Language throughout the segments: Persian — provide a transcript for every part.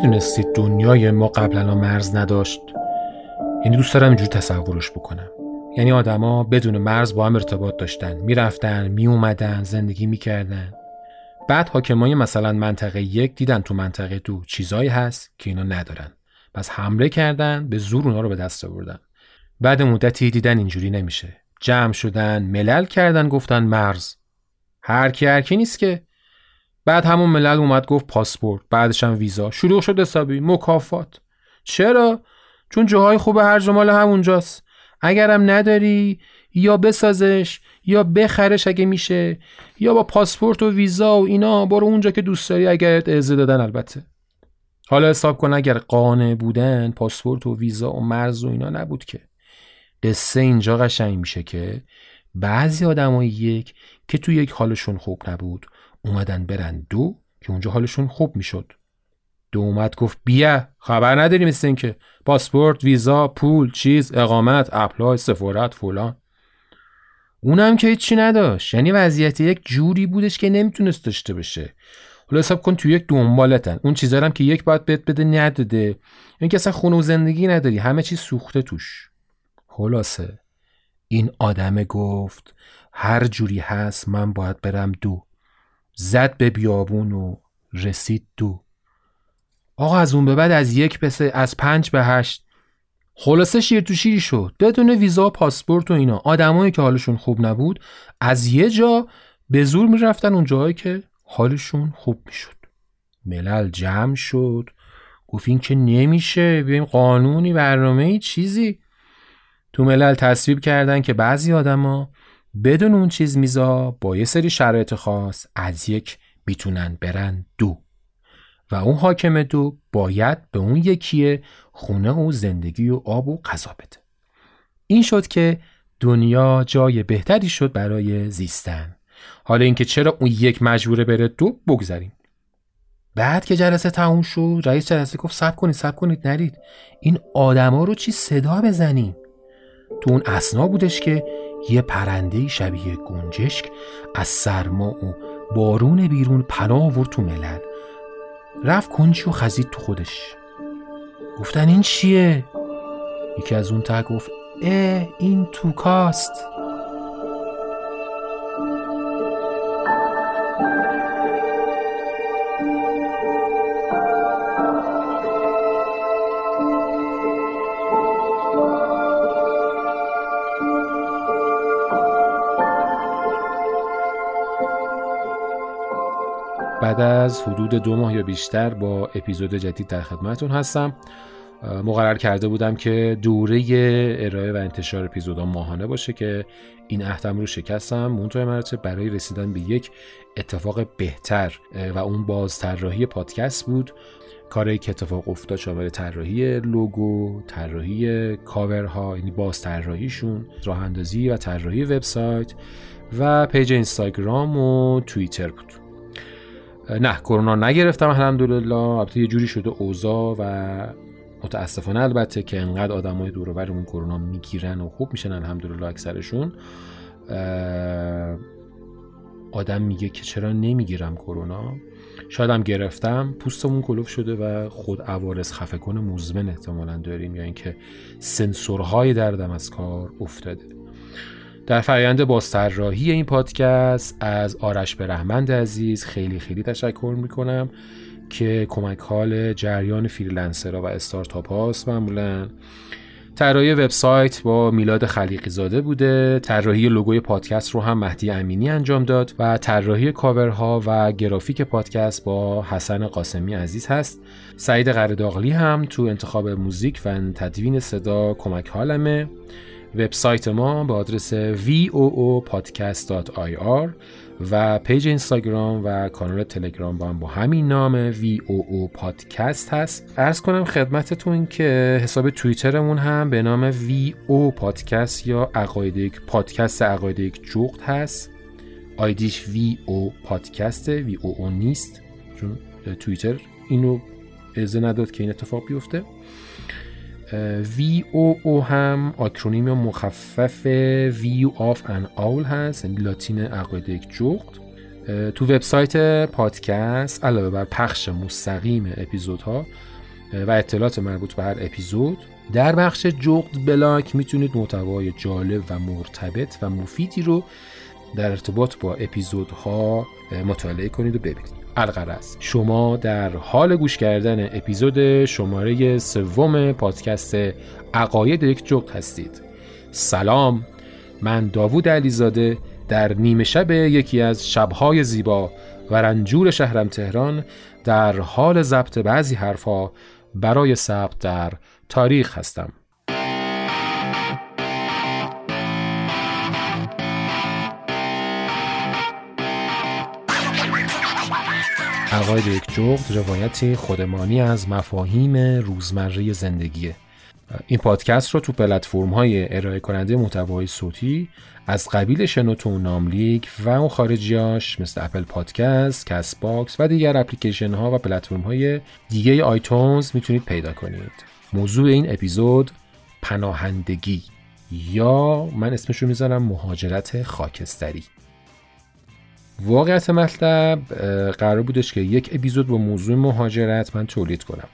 می‌دونستید دنیای ما قبلا مرز نداشت. یعنی دوست دارم اینجور تصورش بکنم. یعنی آدما بدون مرز با هم ارتباط داشتن. می‌رفتن میومدن زندگی می‌کردن. بعد حاکمای مثلا منطقه یک دیدن تو منطقه دو چیزایی هست که اینا ندارن. پس حمله کردن به زور اونا رو به دست آوردن. بعد مدتی دیدن اینجوری نمیشه. جمع شدن ملل کردن گفتن مرز. هر کی هر کی نیست که. بعد همون ملل اومد گفت پاسپورت بعدش هم ویزا. شروع شد حسابی. مکافات. چرا؟ چون جاهای خوب هر جمال همونجاست. اگرم نداری یا بسازش یا بخرش اگه میشه یا با پاسپورت و ویزا و اینا برو اونجا که دوست داری اگر اجازه دادن البته. حالا حساب کن اگر قانع بودن پاسپورت و ویزا و مرز و اینا نبود که. قصه اینجا قشنگ میشه که بعضی آدمای یک که تو یک حالشون خوب نبود اومدن برن دو که اونجا حالشون خوب می‌شد. دو اومد گفت بیا خبر نداری مثل این که پاسپورت ویزا پول چیز اقامت اپلای سفارت فلان. اونم که هیچی نداشت. یعنی وضعیت یک جوری بودش که نمی‌تونست داشته باشه. حالا حساب کن تو یک دنبالتن. اون چیزا هم که یک باید بهت بده نداده. این که اصلا خونه و زندگی نداری. همه چیز سوخته توش. خلاصه. این آدم گفت هر جوری هست من باید برم دو. زد به بیابون و رسید دو. آقا از اون به بعد از یک به از پنج به هشت. خلاصه شیر تو شیری شد. بدون ویزا پاسپورت و اینا. آدمایی که حالشون خوب نبود از یه جا به زور می‌رفتن اون جاهایی که حالشون خوب می‌شد. ملل جمع شد. گفت این که نمیشه. بیایم قانونی برنامه ای چیزی. تو ملل تصویب کردن که بعضی آدما بدون اون چیز میزا با یه سری شرایط خاص از یک می‌تونن برن دو. و اون حاکم دو باید به اون یکیه خونه و زندگی و آب و غذا بده. این شد که دنیا جای بهتری شد برای زیستن. حالا اینکه چرا اون یک مجبوره بره دو بگذاریم. بعد که جلسه تموم شد رئیس جلسه گفت سب کنید سب کنید نرید. این آدما رو چی صدا بزنیم؟ تو اون اسنا بودش که یه پرنده شبیه گنجشک از سرما و بارون بیرون پناه آورد تو ملل. رفت کنچی و خزید تو خودش. گفتن این چیه؟ یکی از اون تا گفت اه این توکاست بعد از حدود دو ماه یا بیشتر با اپیزود جدید در خدمتتون هستم مقرر کرده بودم که دوره ارائه و انتشار اپیزودا ماهانه باشه که این عهدم رو شکستم منتهای مرتبه برای رسیدن به یک اتفاق بهتر و اون باز طراحی پادکست بود کاری که اتفاق افتاد شامل طراحی لوگو، طراحی کاورها یعنی باز طراحیشون، راه اندازی و طراحی وبسایت و پیج اینستاگرام و توییتر بود. نه کرونا نگرفتم الحمدلله. البته یه جوری شده اوضاع و متاسفانه البته که انقدر آدمای دور و کرونا می‌گیرن و خوب میشن الحمدلله اکثرشون. آدم میگه که چرا نمی‌گیرم کرونا؟ شاید هم گرفتم. پوستمون کلوف شده و خود عوارض خفه کنه مزمن احتمالا داریم یا اینکه سنسورهای دردم از کار افتاده. در فرایند بازطراحی این پادکست از آرش برحمند عزیز خیلی خیلی تشکر می‌کنم که کمک حال جریان فریلنسرها و استارتاپ هاست. معمولا طراحی وبسایت با میلاد خلیقی زاده بوده. طراحی لوگوی پادکست رو هم مهدی امینی انجام داد و طراحی کاورها و گرافیک پادکست با حسن قاسمی عزیز هست. سعید قرداغلی هم تو انتخاب موزیک و تدوین صدا کمک حالمه. وبسایت ما به آدرس voopodcast.ir و پیج اینستاگرام و کانال تلگرام با هم با همین نام VOO پادکست هست. عرض کنم خدمتتون که حساب توییترمون هم به نام VO پادکست یا عقاید پادکست عقاید یک جغد هست. آیدیش VO پادکسته VOO نیست. چون توییتر اینو اجازه نداد که این اتفاق بیفته. VOO هم آکرونیم مخفف View of an Owl هست یعنی لاتین عقاید یک جغد. تو وبسایت پادکست علاوه بر پخش مستقیم اپیزودها و اطلاعات مربوط به هر اپیزود در بخش جغد بلاک می‌تونید محتوای جالب و مرتبط و مفیدی رو در ارتباط با اپیزودها مطالعه کنید و ببینید. الغرض شما در حال گوش کردن اپیزود شماره سوم پادکست عقاید یک جغد هستید. سلام من داوود علیزاده در نیمه شب یکی از شبهای زیبا و رنجور شهرم تهران در حال ضبط بعضی حرفها برای ثبت در تاریخ هستم. عقاید یک جغد روایتی خودمانی از مفاهیم روزمره زندگیه این پادکست رو تو پلتفرم های ارائه کننده محتوای صوتی از قبیل شنوتو ناملیک و اون خارجیاش مثل Apple Podcast، Castbox و دیگر اپلیکیشن ها و پلتفرم های دیگه iTunes می‌تونید پیدا کنید. موضوع این اپیزود پناهندگی یا من اسمش رو می‌ذارم مهاجرت خاکستری. واقعیت مطلب قرار بودش که یک اپیزود با موضوع مهاجرت من تولید کنم.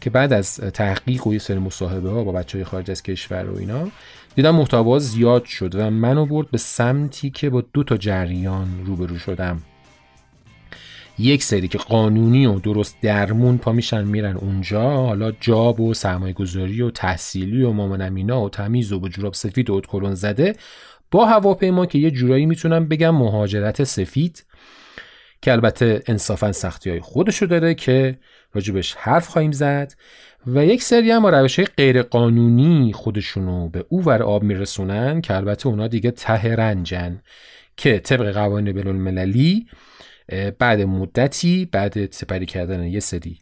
که بعد از تحقیق و یه سری مصاحبه ها با بچه های خارج از کشور و اینا دیدم محتوا زیاد شد و منو برد به سمتی که با دو تا جریان روبرو شدم. یک سری که قانونی و درست درمون پا میشن میرن اونجا حالا جاب و سرمایه گذاری و تحصیلی و مامانمینا و تمیز و جوراب سفید و ادکلون زده. با هواپیما که یه جورایی می‌تونم بگم مهاجرت سفید که البته انصافا سختی های خودشو داره که راجبش حرف خواهیم زد و یک سری هم روش های غیر قانونی خودشونو به او ور آب میرسونن که البته اونا دیگه ته رنجن که طبق قوانین بین المللی بعد مدتی بعد سپری کردن یه سری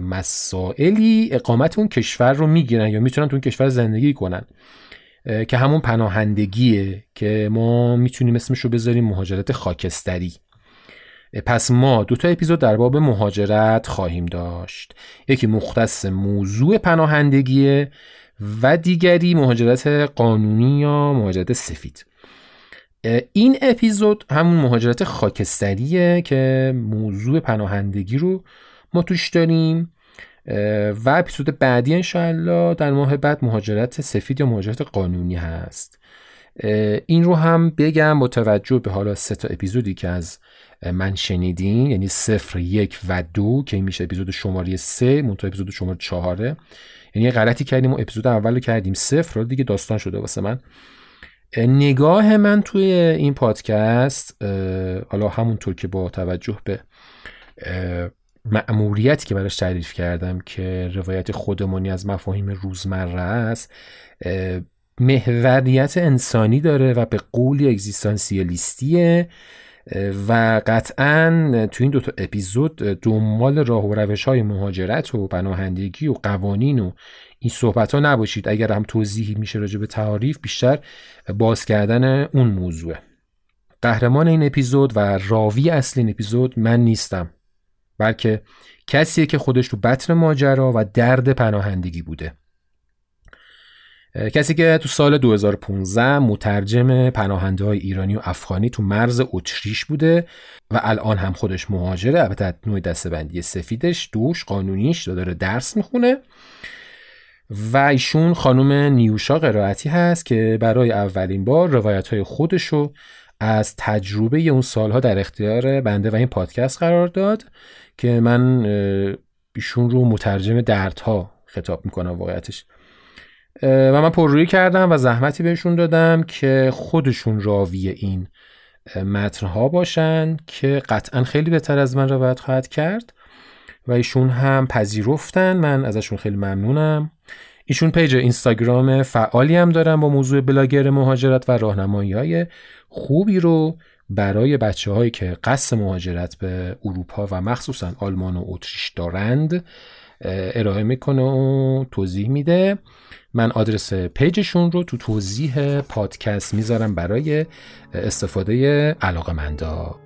مسائلی اقامت اون کشور رو می‌گیرن یا می‌تونن تو اون کشور زندگی کنن. که همون پناهندگیه که ما می‌تونیم اسمش رو بذاریم مهاجرت خاکستری. پس ما دو تا اپیزود در باب مهاجرت خواهیم داشت. یکی مختص موضوع پناهندگیه و دیگری مهاجرت قانونی یا مهاجرت سفید. این اپیزود همون مهاجرت خاکستریه که موضوع پناهندگی رو ما توش داریم. و اپیزود بعدی انشاءالله در ماه بعد مهاجرت سفید یا مهاجرت قانونی هست. این رو هم بگم با توجه به حالا سه تا اپیزودی که از من شنیدین یعنی صفر یک و دو که میشه اپیزود شماره سه منتها اپیزود شماره چهاره. یعنی غلطی کردیم و اپیزود اول رو کردیم صفر رو دیگه داستان شده واسه من. نگاه من توی این پادکست حالا همونطور که با توجه به مأموریتی که براش تعریف کردم که روایت خودمانی از مفاهیم روزمره است محوریت انسانی داره و به قولی اگزیستانسیالیستیه و قطعا تو این دوتا اپیزود دنبال راه و روش های مهاجرت و پناهندگی و قوانین و این صحبت ها نباشید. اگر هم توضیحی میشه راجع به تعاریف بیشتر باز کردن اون موضوعه. قهرمان این اپیزود و راوی اصلی این اپیزود من نیستم. بلکه کسیه که خودش تو بطن ماجرا و درد پناهندگی بوده. کسی که تو سال 2015 مترجم پناهنده های ایرانی و افغانی تو مرز اتریش بوده و الان هم خودش مهاجره البته نوع دستبندی سفیدش دوش قانونیش داره درس می‌خونه و ایشون خانم نیوشا قرائتی هست که برای اولین بار روایت های خودشو از تجربه اون سالها در اختیار بنده و این پادکست قرار داد. که من ایشون رو مترجم دردها خطاب می‌کنم واقعیتش. و من پررویی کردم و زحمتی بهشون دادم که خودشون راوی این متنها باشن که قطعا خیلی بهتر از من روایت خواهد کرد. و ایشون هم پذیرفتن. من ازشون خیلی ممنونم. ایشون پیج اینستاگرام فعالی هم دارن با موضوع بلاگر مهاجرت و راهنمایی های خوبی رو. برای بچه هایی که قصد مهاجرت به اروپا و مخصوصا آلمان و اتریش دارند ارائه می‌کنه و توضیح میده. من آدرس پیجشون رو تو توضیح پادکست می‌ذارم برای استفاده علاقه مندا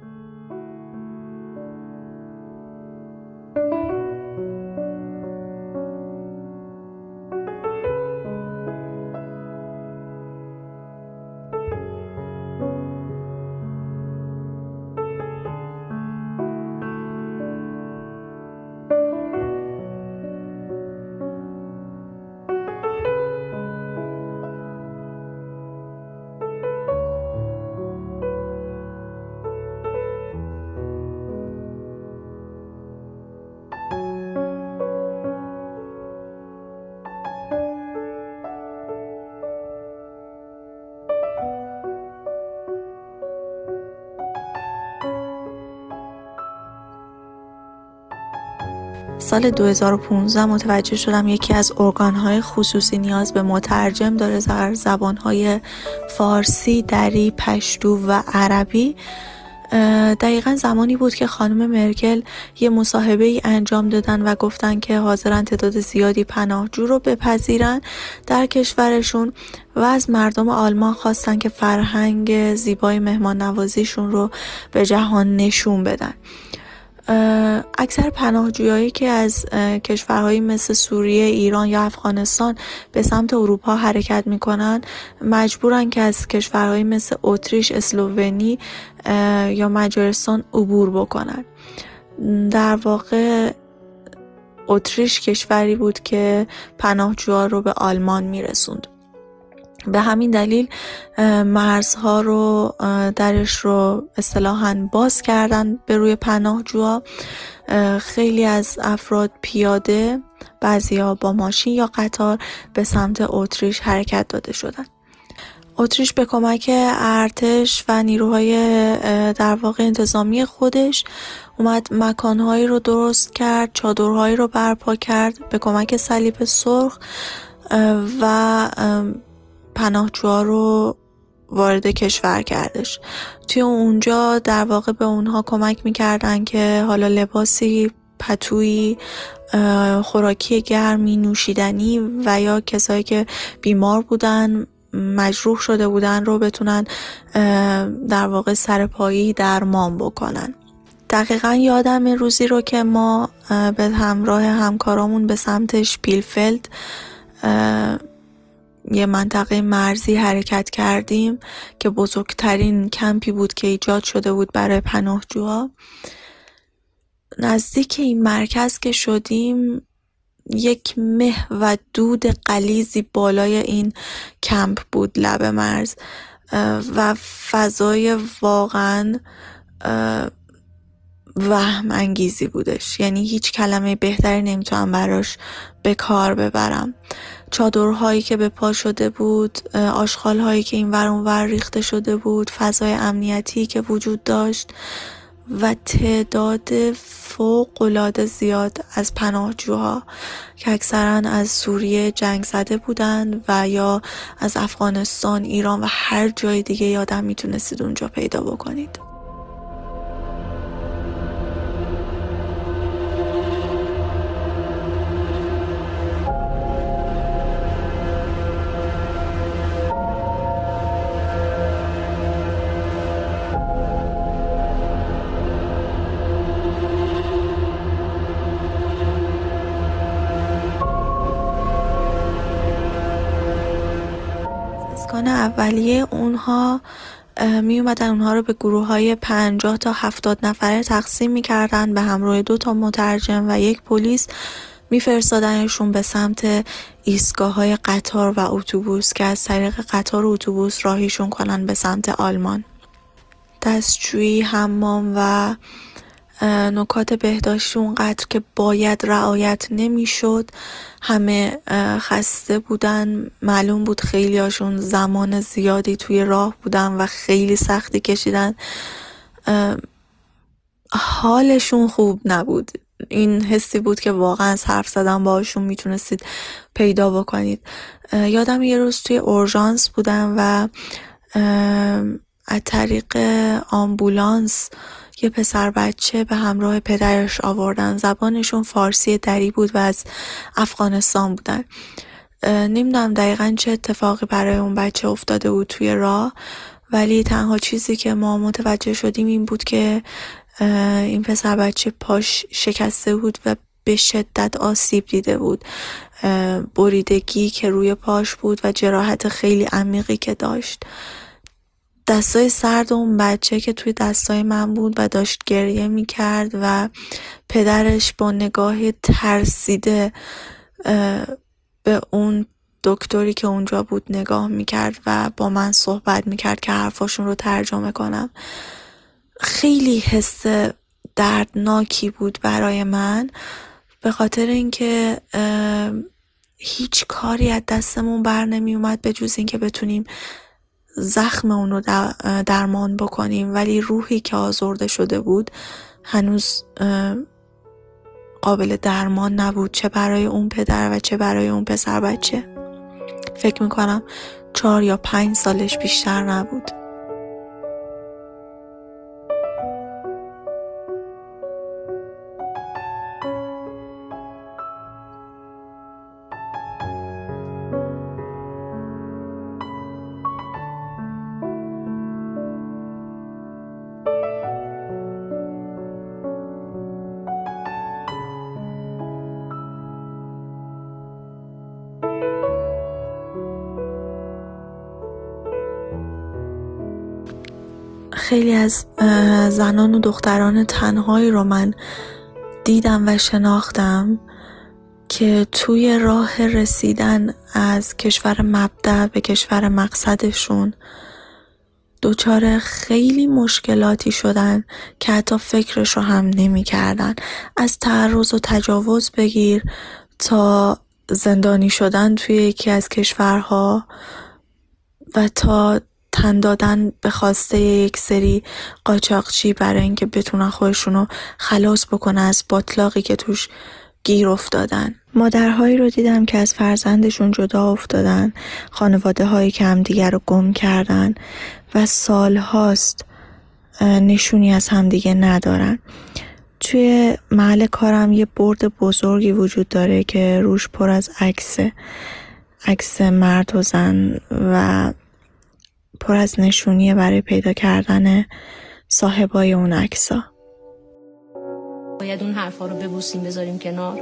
سال 2015 متوجه شدم یکی از ارگانهای خصوصی نیاز به مترجم داره در زبانهای فارسی، دری، پشتو و عربی. دقیقا زمانی بود که خانم مرکل یه مصاحبه ای انجام دادن و گفتن که حاضرن تعداد زیادی پناهجو رو بپذیرن در کشورشون و از مردم آلمان خواستن که فرهنگ زیبای مهمان نوازیشون رو به جهان نشون بدن. اکثر پناهجویایی که از کشورهایی مثل سوریه، ایران یا افغانستان به سمت اروپا حرکت می‌کنن مجبورن که از کشورهایی مثل اتریش، اسلوونی یا مجارستان عبور بکنن. در واقع اتریش کشوری بود که پناهجوها رو به آلمان میرسوند. به همین دلیل مرزها رو درش رو اصطلاحا باز کردن به روی پناهجوها. خیلی از افراد پیاده بعضیا با ماشین یا قطار به سمت اتریش حرکت داده شدن. اتریش به کمک ارتش و نیروهای در واقع انتظامی خودش اومد مکانهایی رو درست کرد چادرهایی رو برپا کرد به کمک صلیب سرخ و پناهجوها رو وارد کشور کردش. توی اونجا در واقع به اونها کمک می‌کردن که حالا لباسی پتویی خوراکی گرمی نوشیدنی و یا کسایی که بیمار بودن مجروح شده بودن رو بتونن در واقع سرپایی درمان بکنن. دقیقا یادم روزی رو که ما به همراه همکارامون به سمت شپیلفلد یه منطقه مرزی حرکت کردیم که بزرگترین کمپی بود که ایجاد شده بود برای پناهجوها. نزدیک این مرکز که شدیم یک مه و دود قلیزی بالای این کمپ بود لب مرز و فضای واقعا وهم انگیزی بودش. یعنی هیچ کلمه بهتری نمی‌تونم براش به کار ببرم. چادرهایی که به پا شده بود آشغالهایی که این ور ور ریخته شده بود فضای امنیتی که وجود داشت و تعداد فوق العاده زیاد از پناهجوها که اکثرا از سوریه جنگ زده بودند و یا از افغانستان، ایران و هر جای دیگه یادم می‌تونستید اونجا پیدا بکنید. اولیه اونها می اومدن اونها رو به گروه های 50 تا 70 نفره تقسیم می‌کردن به همراه دو تا مترجم و یک پلیس میفرستادنشون به سمت ایستگاه های قطار و اتوبوس که از طریق قطار و اتوبوس راهیشون کنن به سمت آلمان. دستجویی حمام و نکات بهداشتی اونقدر که باید رعایت نمی‌شد همه خسته بودن. معلوم بود خیلی هاشون زمان زیادی توی راه بودن و خیلی سختی کشیدن. حالشون خوب نبود. این حسی بود که واقعا از حرف زدن باشون می‌تونستید پیدا بکنید. یادم یه روز توی اورژانس بودم و از طریق آمبولانس یه پسر بچه به همراه پدرش آوردن. زبانشون فارسی دری بود و از افغانستان بودن. نمی‌دونم دقیقا چه اتفاقی برای اون بچه افتاده بود توی راه ولی تنها چیزی که ما متوجه شدیم این بود که این پسر بچه پاش شکسته بود و به شدت آسیب دیده بود. بریدگی که روی پاش بود و جراحت خیلی عمیقی که داشت. دستای سرد اون بچه که توی دستای من بود و داشت گریه می‌کرد و پدرش با نگاه ترسیده به اون دکتری که اونجا بود نگاه می‌کرد و با من صحبت می‌کرد که حرفاشون رو ترجمه کنم. خیلی حس دردناکی بود برای من به خاطر اینکه هیچ کاری از دستمون بر نمی اومد به جز اینکه بتونیم زخم اون رو درمان بکنیم ولی روحی که آزرده شده بود هنوز قابل درمان نبود چه برای اون پدر و چه برای اون پسر بچه. فکر می‌کنم چهار یا پنج سالش بیشتر نبود. از زنان و دختران تنهایی رو من دیدم و شناختم که توی راه رسیدن از کشور مبدع به کشور مقصدشون دچار خیلی مشکلاتی شدن که حتی فکرش رو هم نمی کردن. از تعرض و تجاوز بگیر تا زندانی شدن توی یکی از کشورها و تا تن دادن به خواسته یک سری قاچاقچی برای اینکه بتونن خودشونو خلاص بکنن از باطلاقی که توش گیر افتادن. مادرهایی رو دیدم که از فرزندشون جدا افتادن. خانواده هایی که همدیگر رو گم کردن و سالهاست نشونی از همدیگه ندارن. توی محل کارم یه برد بزرگی وجود داره که روش پر از عکسه عکس مرد و زن و پر از نشونیه برای پیدا کردن صاحبای اون عکسا باید اون حرفا رو ببوسیم بذاریم کنار.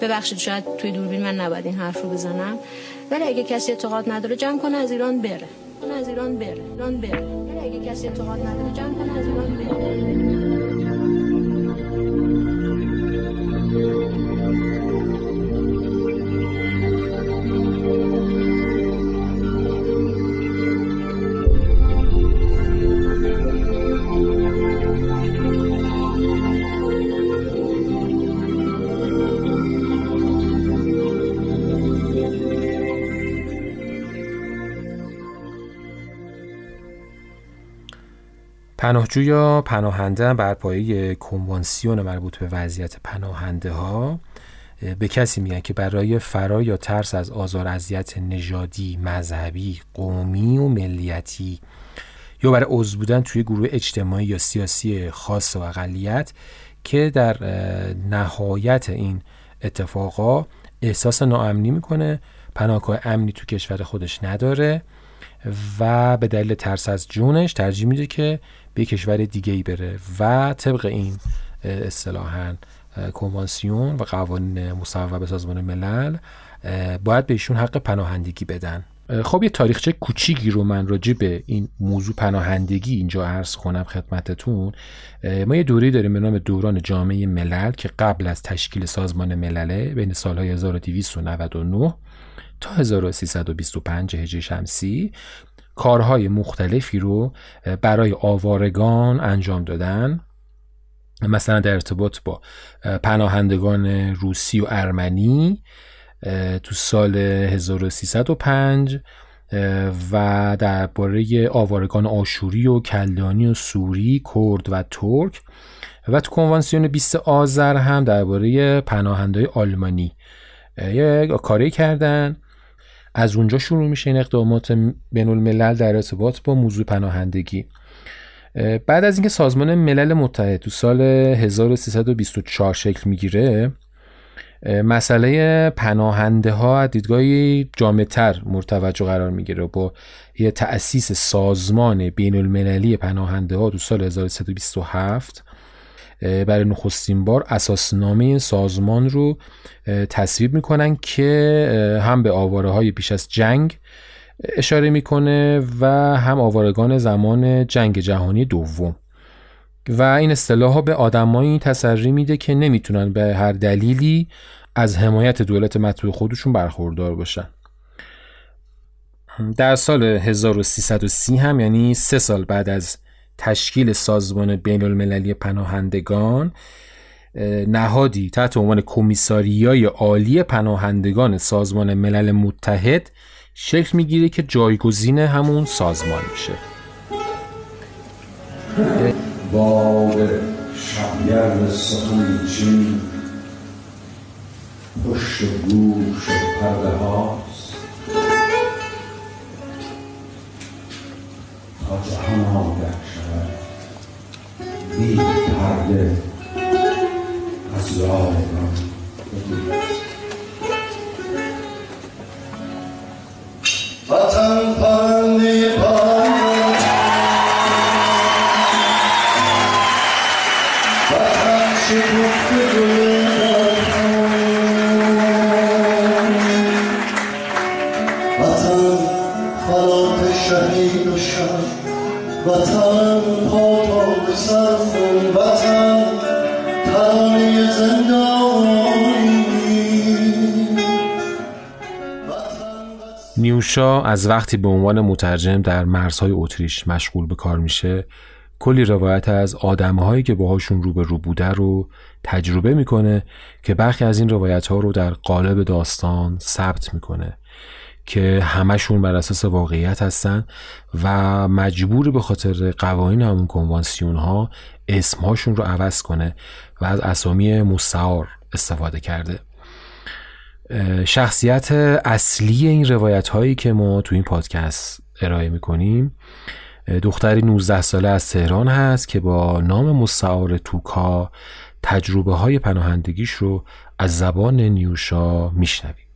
ببخشید شاید توی دوربین من نباید این حرف رو بزنم. ولی اگه کسی اعتقاد نداره جمع کنه از ایران بره. از ایران بره. ایران بره. ولی اگه کسی اعتقاد نداره جمع کنه از ایران بره. پناهجو یا پناهنده بر پایه کنوانسیون مربوط به وضعیت پناهنده ها به کسی میگن که برای فرا یا ترس از آزار اذیت نژادی، مذهبی، قومی و ملیتی یا برای عضو بودن توی گروه اجتماعی یا سیاسی خاص و اقلیت که در نهایت این اتفاقا احساس ناامنی می‌کنه پناهگاه امنی تو کشور خودش نداره و به دلیل ترس از جونش ترجیح میده که به کشور دیگه ای بره و طبق این اصطلاحا کنوانسیون و قوانین مصوب سازمان ملل باید بهشون حق پناهندگی بدن. خب یه تاریخچه کوچیکی رو من راجع به این موضوع پناهندگی اینجا عرض کنم خدمتتون. ما یه دوره داریم به نام دوران جامعه ملل که قبل از تشکیل سازمان ملله بین سالهای 1299 تا 1325 هجری شمسی کارهای مختلفی رو برای آوارگان انجام دادن. مثلا در ارتباط با پناهندگان روسی و ارمنی تو سال 1305 و درباره آوارگان آشوری و کلدانی و سوری کرد و ترک. و تو کنوانسیون 20 آذر هم درباره پناهنده آلمانی یک کاری کردن. از اونجا شروع میشه این اقدامات بین الملل در ارتباط با موضوع پناهندگی. بعد از اینکه سازمان ملل متحد تو سال 1324 شکل می‌گیره مسئله پناهنده ها از دیدگاهی جامعتر مرتوجه قرار می‌گیره با یه تأسیس سازمان بین المللی پناهنده ها تو سال 1327 برای نخستین بار اساسنامه سازمان رو تصویب می‌کنن که هم به آواره های پیش از جنگ اشاره می‌کنه و هم آوارگان زمان جنگ جهانی دوم. و این اصطلاح به آدمایی تسری میده که نمی‌تونن به هر دلیلی از حمایت دولت مطبوع خودشون برخوردار باشن. در سال 1330 هم یعنی سه سال بعد از تشکیل سازمان بین المللی پناهندگان نهادی تحت عنوان کمیساریای عالی پناهندگان سازمان ملل متحد شکل می‌گیره که جایگزین همون سازمان میشه. باب شبگرد ستون چین پشت گوش پرده هاست جهان آگه شود. بی پرده از رایگان نیوشا از وقتی به عنوان مترجم در مرزهای اتریش مشغول به کار میشه کلی روایت از آدمهایی که باهاشون رو به رو بوده رو تجربه می‌کنه که برخی از این روایت ها رو در قالب داستان ثبت می‌کنه که همشون بر اساس واقعیت هستن و مجبور به خاطر قوانین همون کنوانسیون ها اسمهاشون رو عوض کنه و از اسامی مستعار استفاده کرده. شخصیت اصلی این روایت هایی که ما تو این پادکست ارائه می‌کنیم دختری 19 ساله از تهران هست که با نام مستعار توکا تجربه های پناهندگیش رو از زبان نیوشا میشنویم.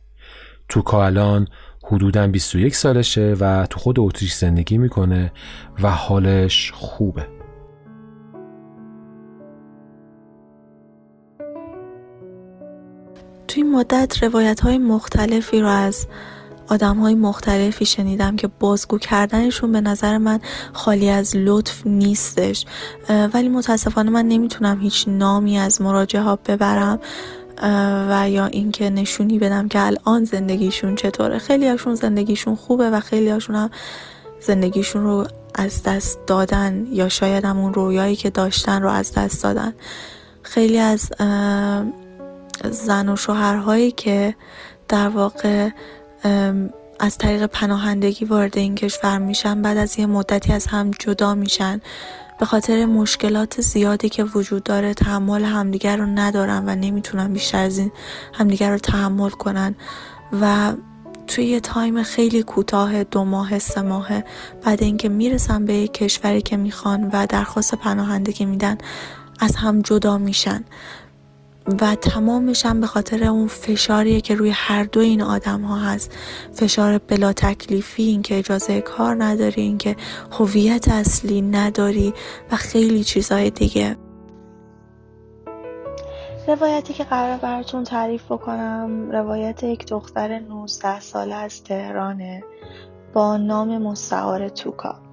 توکا الان حدودا 21 سالشه و تو خود اتریش زندگی می‌کنه و حالش خوبه. توی مدت روایت های مختلفی رو از آدم های مختلفی شنیدم که بازگو کردنشون به نظر من خالی از لطف نیستش. ولی متاسفانه من نمی‌تونم هیچ نامی از مراجعه ها ببرم و یا اینکه نشونی بدم که الان زندگیشون چطوره. خیلی هاشون زندگیشون خوبه و خیلی هاشون هم زندگیشون رو از دست دادن یا شاید همون رویایی که داشتن رو از دست دادن. خیلی از زن و شوهرهایی که در واقع از طریق پناهندگی وارد این کشور میشن بعد از یه مدتی از هم جدا میشن. به خاطر مشکلات زیادی که وجود داره تحمل همدیگر رو ندارن و نمی‌تونن بیشتر از این همدیگر رو تحمل کنن. و توی یه تایم خیلی کوتاه دو ماه سه ماه بعد اینکه می‌رسن به یک کشوری که می‌خوان و درخواست پناهندگی میدن از هم جدا میشن. و تمامش هم به خاطر اون فشاریه که روی هر دو این آدم ها هست. فشار بلا تکلیفی این که اجازه کار نداری این که هویت اصلی نداری و خیلی چیزهای دیگه. روایتی که قرار براتون تعریف بکنم روایت یک دختر 19 ساله از تهرانه با نام مستعار توکا.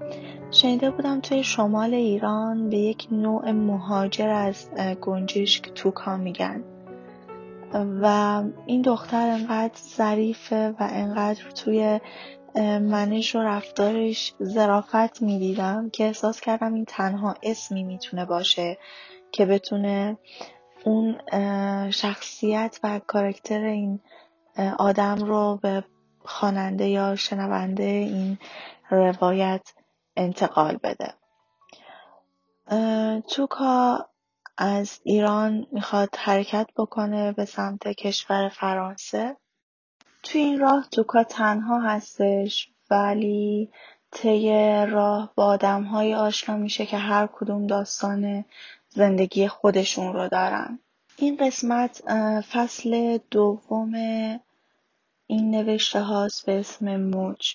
شنیده بودم توی شمال ایران به یک نوع مهاجر از گنجشک توکا میگن. و این دختر انقدر ظریفه و انقدر توی منش و رفتارش ظرافت می‌دیدم که احساس کردم این تنها اسمی می‌تونه باشه که بتونه اون شخصیت و کارکتر این آدم رو به خواننده یا شنونده این روایت انتقال بده. توکا از ایران می‌خواد حرکت بکنه به سمت کشور فرانسه. توی این راه توکا تنها هستش ولی طی راه با آدم های آشنا میشه که هر کدوم داستان زندگی خودشون رو دارن. این قسمت فصل دوم این نوشته هاست به اسم موج.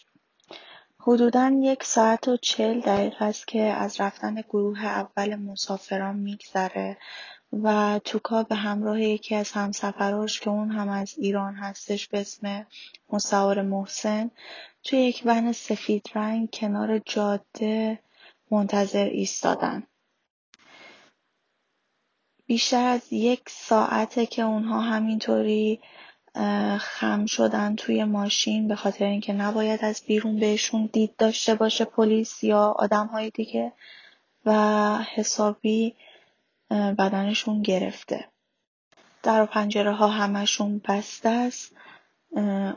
حدوداً یک ساعت و چل دقیقه است که از رفتن گروه اول مسافران میگذره و توکا به همراه یکی از همسفراش که اون هم از ایران هستش به اسم مستعار محسن توی یک ون سفید رنگ کنار جاده منتظر ایستادن. بیشتر از یک ساعته که اونها همینطوری خم شدن توی ماشین به خاطر اینکه نباید از بیرون بهشون دید داشته باشه پلیس یا های دیگه و حسابی بدنشون گرفته. در و پنجره ها همشون بسته است.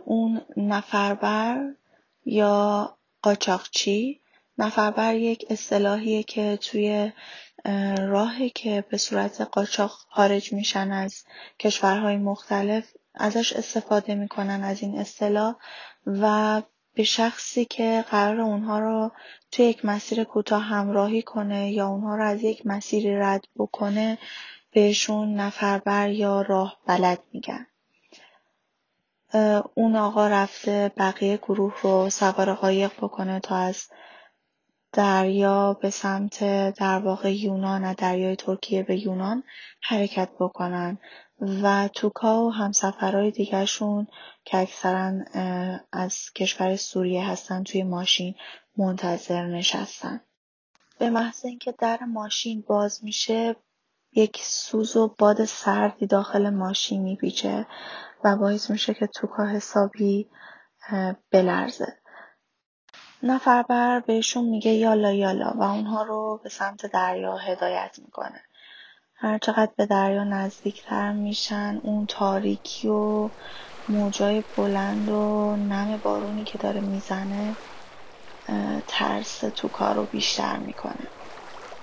اون نفربر یا قاچاقچی. نفربر یک اصطلاحیه که توی راهی که به صورت قاچاق خارج میشن از کشورهای مختلف. ازش استفاده می‌کنن از این اصطلاح و به شخصی که قرار اونها رو توی یک مسیر کوتاه همراهی کنه یا اونها رو از یک مسیری رد بکنه بهشون نفربر یا راه بلد میگن. اون آقا رفته بقیه گروه رو سوار قایق بکنه تا از دریا به سمت در واقع یونان از دریای ترکیه به یونان حرکت بکنن. و توکا و همسفرهای دیگرشون که اکثرا از کشور سوریه هستن توی ماشین منتظر نشستن. به محض اینکه در ماشین باز میشه یک سوز و باد سردی داخل ماشین میپیچه و باعث میشه که توکا حسابی بلرزه. نفربر بهشون میگه یالا یالا و اونها رو به سمت دریا هدایت می‌کنه. هر چقدر به دریا نزدیکتر میشن اون تاریکی و موجای بلند و نم بارونی که داره می‌زنه ترس توکا رو بیشتر می‌کنه.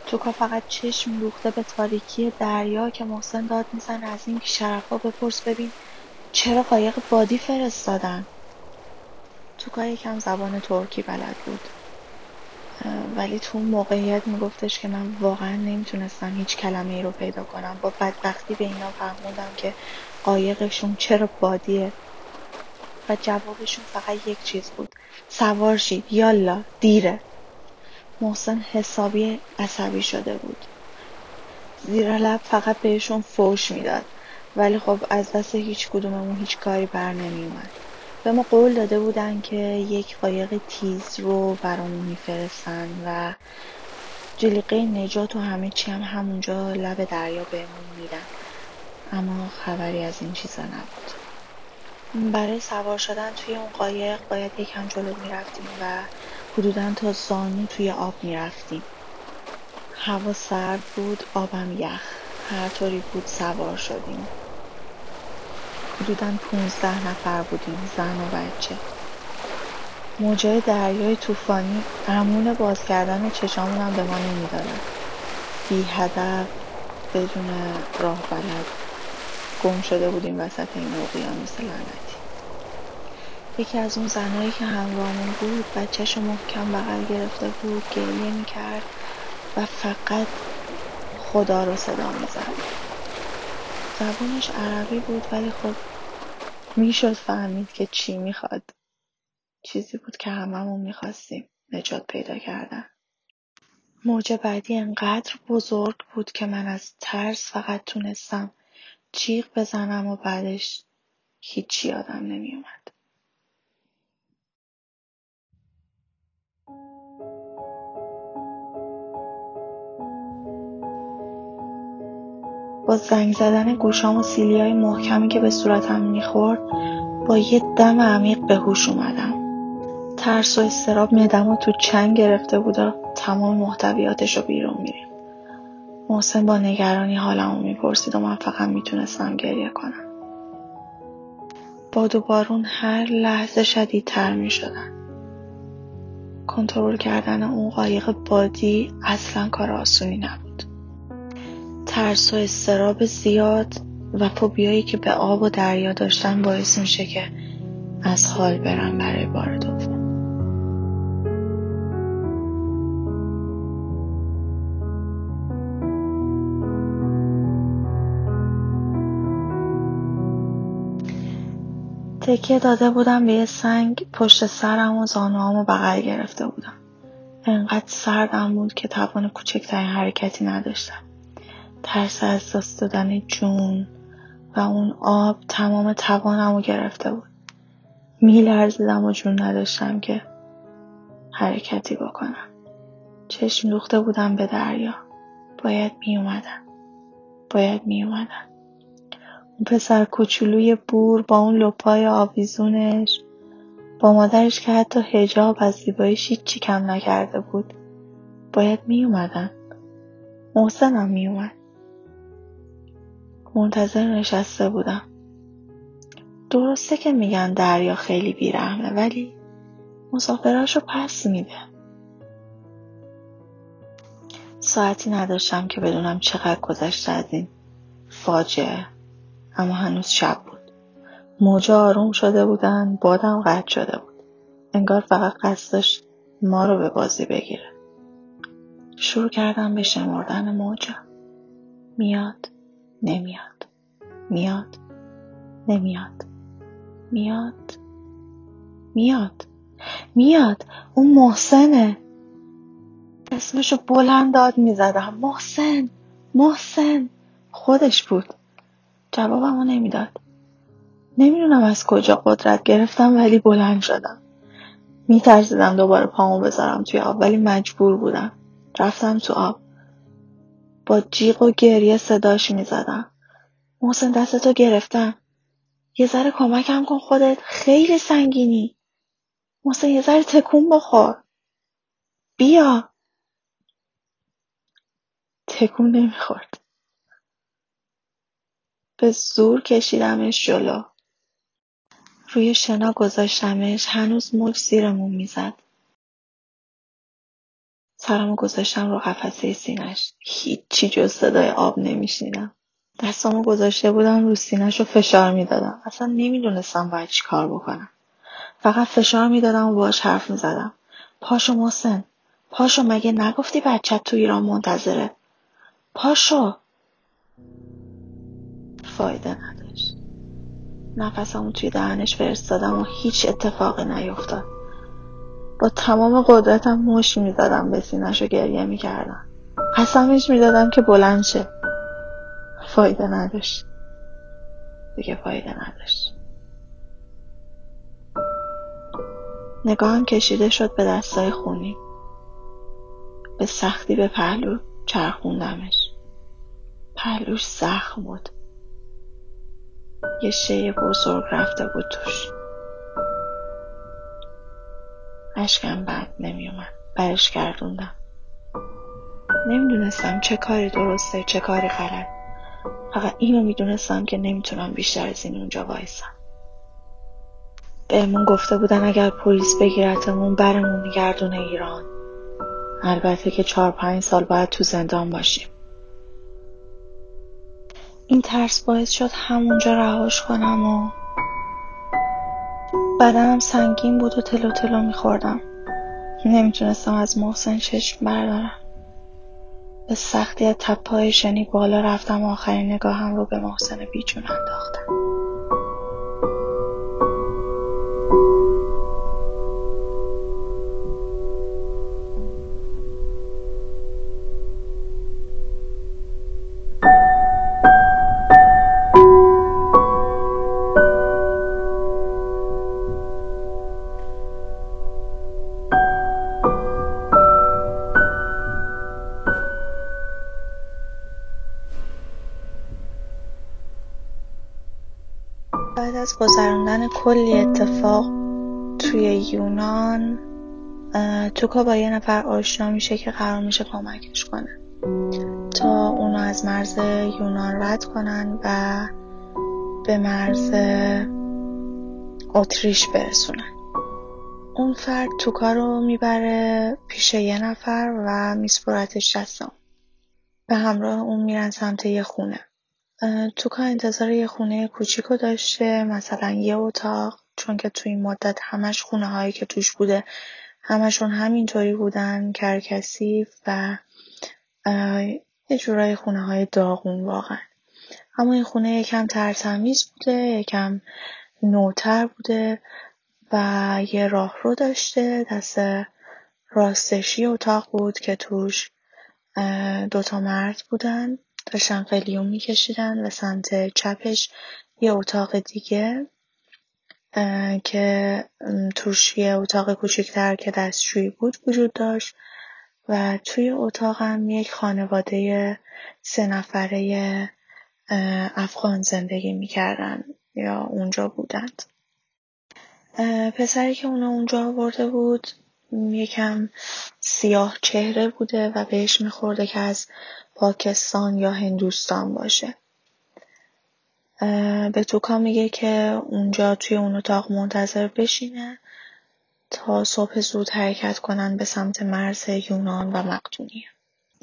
توکا فقط چشم دوخته به تاریکی دریا که محسن داد می‌زنه از این بیشرفا بپرس ببین چرا قایق بادی فرستادن. توکا یکم زبان ترکی بلد بود. ولی تو موقعیت میگفتش که من واقعا نمی‌تونستم هیچ کلمه ای رو پیدا کنم. با بدبختی به اینا فهموندم که قایقشون چرا بادیه؟ و جوابشون فقط یک چیز بود. سوار شید. یالا دیره. محسن حسابی عصبی شده بود. زیر لب فقط بهشون فوش می‌داد. ولی خب از دست هیچ کدوممون هیچ کاری بر نمی اومد به ما قول داده بودن که یک قایق تیز رو برامون میفرستن و جلیقه نجات و همه چی هم همونجا لب دریا بهمون میدن. اما خبری از این چیزا نبود. برای سوار شدن توی اون قایق باید یکم جلو می‌رفتیم و حدودا تا زانو توی آب می‌رفتیم. هوا سرد بود آبم یخ. هر طوری بود سوار شدیم. حدودا پونزده نفر بودیم زن و بچه. موجای دریای طوفانی امون باز کردن چشامونم به ما نمی‌دادن. بی هدف بدون راه بلد گم شده بودیم وسط این اقیانوس لعنتی. یکی از اون زنهایی که همراهمون بود بچهش محکم بغل گرفته بود گریه می‌کرد و فقط خدا رو صدا می‌زد. زبونش عربی بود ولی خب می‌شد فهمید که چی می‌خواد. چیزی بود که هممون می‌خواستیم نجات پیدا کردن. موج بعدی انقدر بزرگ بود که من از ترس فقط تونستم جیغ بزنم و بعدش هیچی یادم نمیومد با زنگ زدن گوشام و سیلیای محکمی که به صورتم می‌خورد با یه دم عمیق به هوش اومدم. ترس و استراب میدم تو چنگ گرفته بود و تمام محتویاتش رو بیرون میریم. محسن با نگرانی حالمو می‌پرسید و من فقط می‌تونستم گریه کنم. باد و بارون هر لحظه شدیدتر می‌شدن کنترل کردن اون قایق بادی اصلا کار آسونی نبود. ترس و استراب زیاد و فوبیایی که به آب و دریا داشتن باعث میشه که از حال برم برای بار دوم. تکیه داده بودم به یه سنگ پشت سرم و زانوامو بغل گرفته بودم. انقدر سردم بود که توان کوچکترین حرکتی نداشتم. ترس از دست دادن جون و اون آب تمام توانم رو گرفته بود. میلرزیدم و جون نداشتم که حرکتی بکنم. چشم دوخته بودم به دریا. باید می اومدن. باید می اومدن. اون پسر کوچولوی بور با اون لپای آویزونش با مادرش که حتی هجاب از زیباییش هیچی کم نکرده بود باید می اومدن محسنم می اومد. منتظر نشسته بودم. درسته که میگن دریا خیلی بیرحمه ولی مسافراشو پس میده. ساعتی نداشتم که بدونم چقدر گذشته از این فاجعه اما هنوز شب بود. موجا آروم شده بودن بادم قطع شده بود. انگار فقط قصد داشت ما رو به بازی بگیره. شروع کردم به شمردن موجا. میاد. نمیاد. میاد. نمیاد. میاد. میاد. میاد. اون محسنه. اسمشو بلند داد می‌زدم محسن. محسن. خودش بود. جوابمو نمی‌داد. نمی‌دونم از کجا قدرت گرفتم ولی بلند شدم. میترسیدم دوباره پامو بذارم توی آب ولی مجبور بودم. رفتم تو آب. با جیغ و گریه صداش می‌زدم. محسن دستتو گرفتم. یه ذره کمکم کن خودت. خیلی سنگینی. محسن یه ذره تکون بخور. بیا. تکون نمی‌خورد. به زور کشیدمش جلو. روی شنا گذاشتمش. هنوز موج زیرمون می‌زد. سرمو گذاشتم رو قفسه سینش هیچی جز صدای آب نمیشنیدم. دستامو گذاشته بودم رو سینش رو فشار می‌دادم. اصلا نمی‌دونستم باید چی کار بکنم. فقط فشار می‌دادم و باش حرف می‌زدم. پاشو محسن پاشو مگه نگفتی بچت تو ایران منتظره؟ پاشو. فایده نداشت. نفسمو توی دهنش فرستادم و هیچ اتفاقی نیفتاد. با تمام قدرتم مش می‌زدم به سینش و گریه می‌کردم. قسمش می‌دادم که بلند شه. فایده نداشت. دیگه فایده نداشت. نگاهم کشیده شد به دستای خونی. به سختی به پهلو چرخوندمش. پهلوش زخم بود. یه شی بزرگ رفته بود توش. اشکم بعد نمیومد برش گردوندم. نمی‌دونستم چه کاری درسته چه کاری غلط. فقط اینو می‌دونستم که نمی‌تونم بیشتر از این اونجا وایسم. بهمون گفته بودن اگر پلیس بگیرتمون برمون میگردونه ایران. البته که چهار پنج سال باید تو زندان باشیم. این ترس باعث شد همونجا رهاش کنم و بدنم سنگین بود و تلو تلو میخوردم. نمی‌تونستم از محسن چشم بردارم. به سختی از تپای شنی بالا رفتم و آخرین نگاهم رو به محسن بیجون انداختم. گذراندن کلی اتفاق توی یونان توکا با یه نفر آشنا میشه که قرار میشه کمکش کنه. تا اونو از مرز یونان رد کنن و به مرز اتریش برسونن. اون فرد توکا رو می‌بره پیش یه نفر و میسپرتش دست به همراه اون میرن سمت یه خونه. توکا انتظار یه خونه کوچیکو داشته مثلا یه اتاق چون که تو این مدت همش خونه هایی که توش بوده همشون همینطوری بودن کرکسی و یه جورای خونه های داغون واقعا. اما این خونه یکم ترتمیز بوده یکم نوتر بوده و یه راه رو داشته. دست راستشی اتاق بود که توش دوتا مرد بودن. داشتن قلیون میکشیدن و سمت چپش یه اتاق دیگه که توش یه اتاق کوچکتر که دستشویی بود وجود داشت. و توی اتاقم یک خانواده سه نفره افغان زندگی می‌کردن یا اونجا بودند. پسری که اونا اونجا آورده بود یکم سیاه چهره بوده و بهش میخورده که از پاکستان یا هندوستان باشه. به توکا میگه که اونجا توی اون اتاق منتظر بشینه تا صبح زود حرکت کنن به سمت مرز یونان و مقدونیه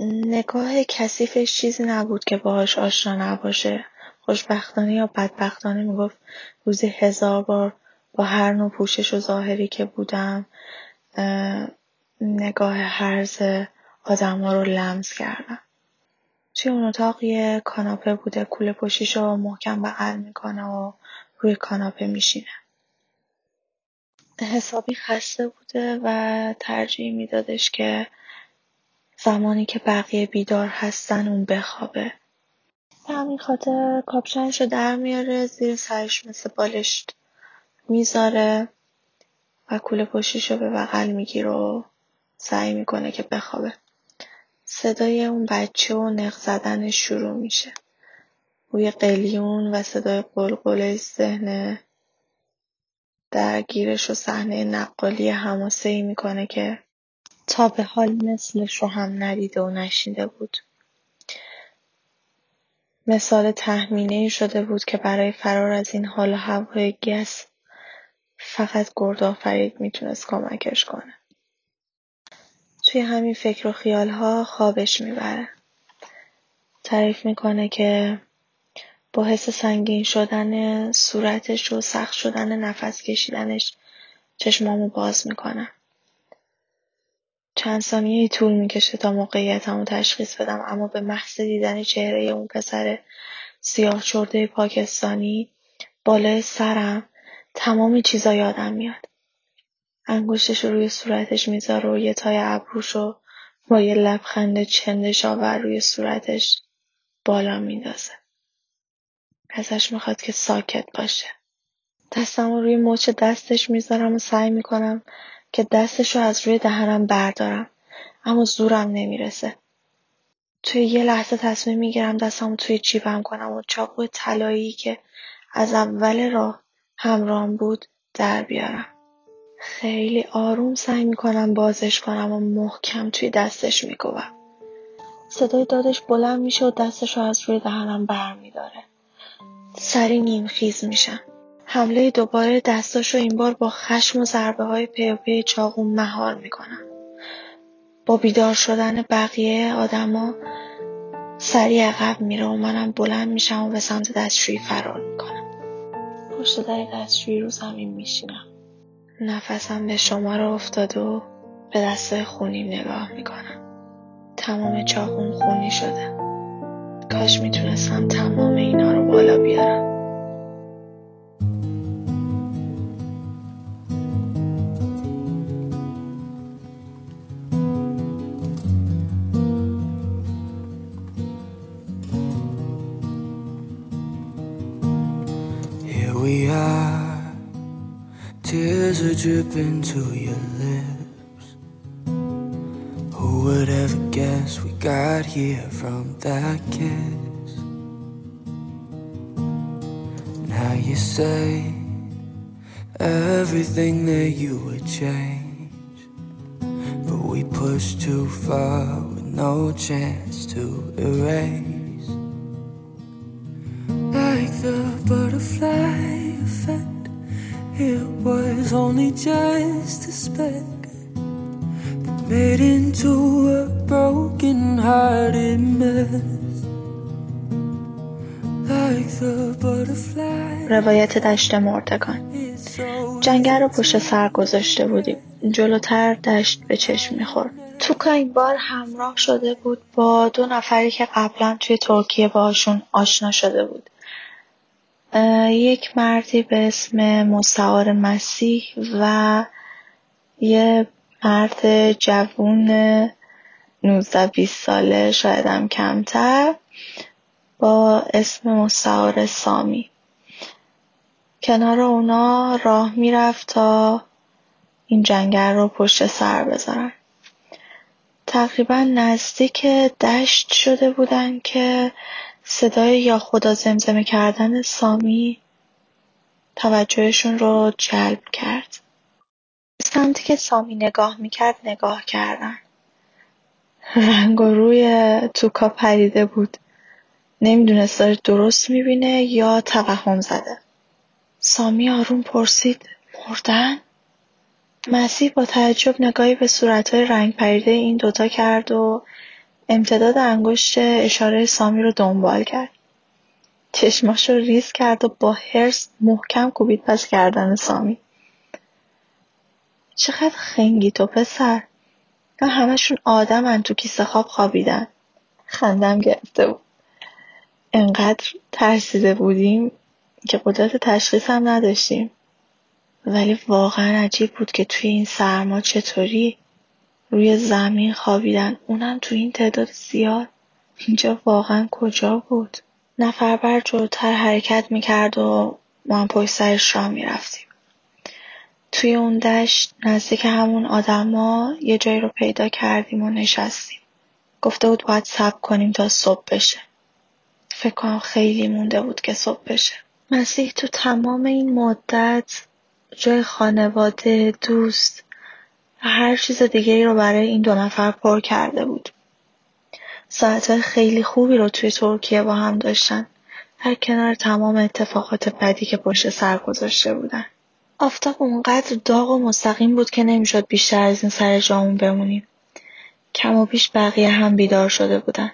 نگاه کثیفش چیزی نبود که باهاش آشنا نباشه. خوشبختانه یا بدبختانه می‌گفت روزی هزار بار با هر نوع پوشش و ظاهری که بودم نگاه هرز آدما رو لمس کردم. توی اون اتاق یه کاناپه بوده کوله رو محکم بغل می‌کنه و روی کاناپه میشینه. حسابی خسته بوده و ترجیح میدادش که زمانی که بقیه بیدار هستن اون بخوابه. به همین خاطر کاپشنشو در میاره زیر سرش مثل بالشت می‌ذاره و کوله پشتیشو به بغل می‌گیره و سعی می‌کنه که بخوابه. صدای اون بچه و نق زدن شروع میشه. بوی قلیون و صدای قلقله ذهن درگیرش و صحنه نقالی ای می‌کنه که تا به حال مثلش رو هم ندیده و نشیده بود. مثال تهمینه شده بود که برای فرار از این حال و هوای گس فقط گردآفرید می‌تونست کمکش کنه. توی همین فکر و خیالها خوابش می‌بره. تعریف می‌کنه که با حس سنگین شدن صورتش و سخت شدن نفس کشیدنش چشمامو باز می‌کنم چند ثانیه طول می‌کشه تا موقعیتمو تشخیص بدم اما به محض دیدن چهره اون پسر سیاه چرده پاکستانی بالای سرم تمام چیزا یادم میاد. انگشتش روی صورتش می‌ذاره و یه تای ابروشو با یه لبخند چندش آور روی صورتش بالا میندازه. ازش می‌خواد که ساکت باشه. دستم روی مچ دستش می‌ذارم و سعی می‌کنم که دستش رو از روی دهنم بردارم. اما زورم نمی‌رسه. توی یه لحظه تصمیم می‌گیرم دستم توی جیبم کنم و چاقو طلایی که از اول راه همراهم بود در بیارم. خیلی آروم سعی می‌کنم بازش کنم و محکم توی دستش میکوبم. صدای دادش بلند میشه و دستش رو از روی دهنم برمیداره. سری نیمخیز میشم. حمله دوباره دستاش رو این بار با خشم و ضربه های پی چاقو مهار می‌کنم. با بیدار شدن بقیه آدما سریع عقب میره و منم بلند میشم و به سمت دستشویی فرار می‌کنم. پشت در دستشویی رو زمین میشینم. نفسم به شما رو افتاد و به دستای خونیم نگاه می‌کنم. تمام چاقوم خونی شده. کاش می‌تونستم تمام اینا رو بالا بیارم. Dripping to your lips. Who would ever guess we got here from that kiss? Now you say everything that you would change. But we pushed too far with no chance to erase. Like the butterfly. It was only just a speck made into a broken hearted mess. Like the butterfly. روایت دشت مردگان جنگل رو پشت سر گذاشته بودیم جلوتر دشت به چشم می‌خورد توکا این بار همراه شده بود با دو نفری که قبلا توی ترکیه باشون آشنا شده بود یک مردی به اسم مستعار مسیح و یه مرد جوون 19 20 ساله شاید هم کمتر با اسم مستعار سامی. کنار اونا راه می‌رفت تا این جنگل رو پشت سر بذارن. تقریبا نزدیک دشت شده بودن که صدای یا خدا زمزمه کردن سامی توجهشون رو جلب کرد. سمتی که سامی نگاه می‌کرد نگاه کردن. رنگ و روی توکا پریده بود. نمی‌دونست داره درست می‌بینه یا توهم زده. سامی آروم پرسید مردن؟ مسیح با تعجب نگاهی به صورتهای رنگ پریده این دوتا کرد و امتداد انگشت اشاره سامی رو دنبال کرد. چشماش رو ریز کرد و با هرس محکم کوبید پس کردن سامی. چقدر خنگی تو پسر. نه همشون آدمن تو کیسه خواب خوابیدن. خندم گرفته بود. انقدر ترسیده بودیم که قدرت تشخیص هم نداشتیم. ولی واقعا عجیب بود که توی این سرما چطوری روی زمین خوابیدن. اونم تو این تعداد زیاد. اینجا واقعا کجا بود؟ نفر بر جلوتر حرکت می‌کرد و ما هم پشت سرش راه می‌رفتیم. توی اون دشت نزدیک همون آدما یه جایی رو پیدا کردیم و نشستیم. گفته بود باید صبر کنیم تا صبح بشه. فکر کنم خیلی مونده بود که صبح بشه. مسیح تو تمام این مدت جای خانواده دوست و هر چیز دیگه ای رو برای این دو نفر پر کرده بود. ساعت خیلی خوبی رو توی ترکیه با هم داشتن. در کنار تمام اتفاقات بدی که پشت سر گذاشته بودن. آفتاب اونقدر داغ و مستقیم بود که نمی‌شد بیشتر از این سر جامون بمونیم. کم و بیش بقیه هم بیدار شده بودن.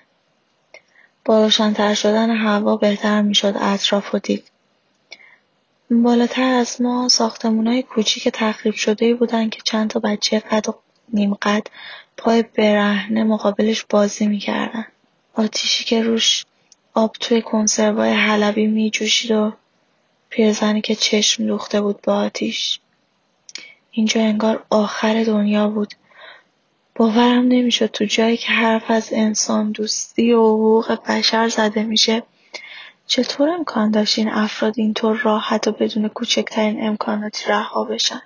با روشنتر شدن هوا بهتر می‌شد اطراف و دید. بالاتر از ما ساختمونای کوچیک تخریب شده بودن که چند تا بچه قد و نیم قد پای برهنه مقابلش بازی می‌کردن آتیشی که روش آب توی کنسروای حلبی میجوشید و پیرزنی که چشم دوخته بود با آتیش. اینجا انگار آخر دنیا بود. باورم نمی‌شد تو جایی که حرف از انسان دوستی و حقوق بشر زده میشه چطور امکان داشت این افراد اینطور راحت و بدون کوچکترین امکاناتی رها بشن؟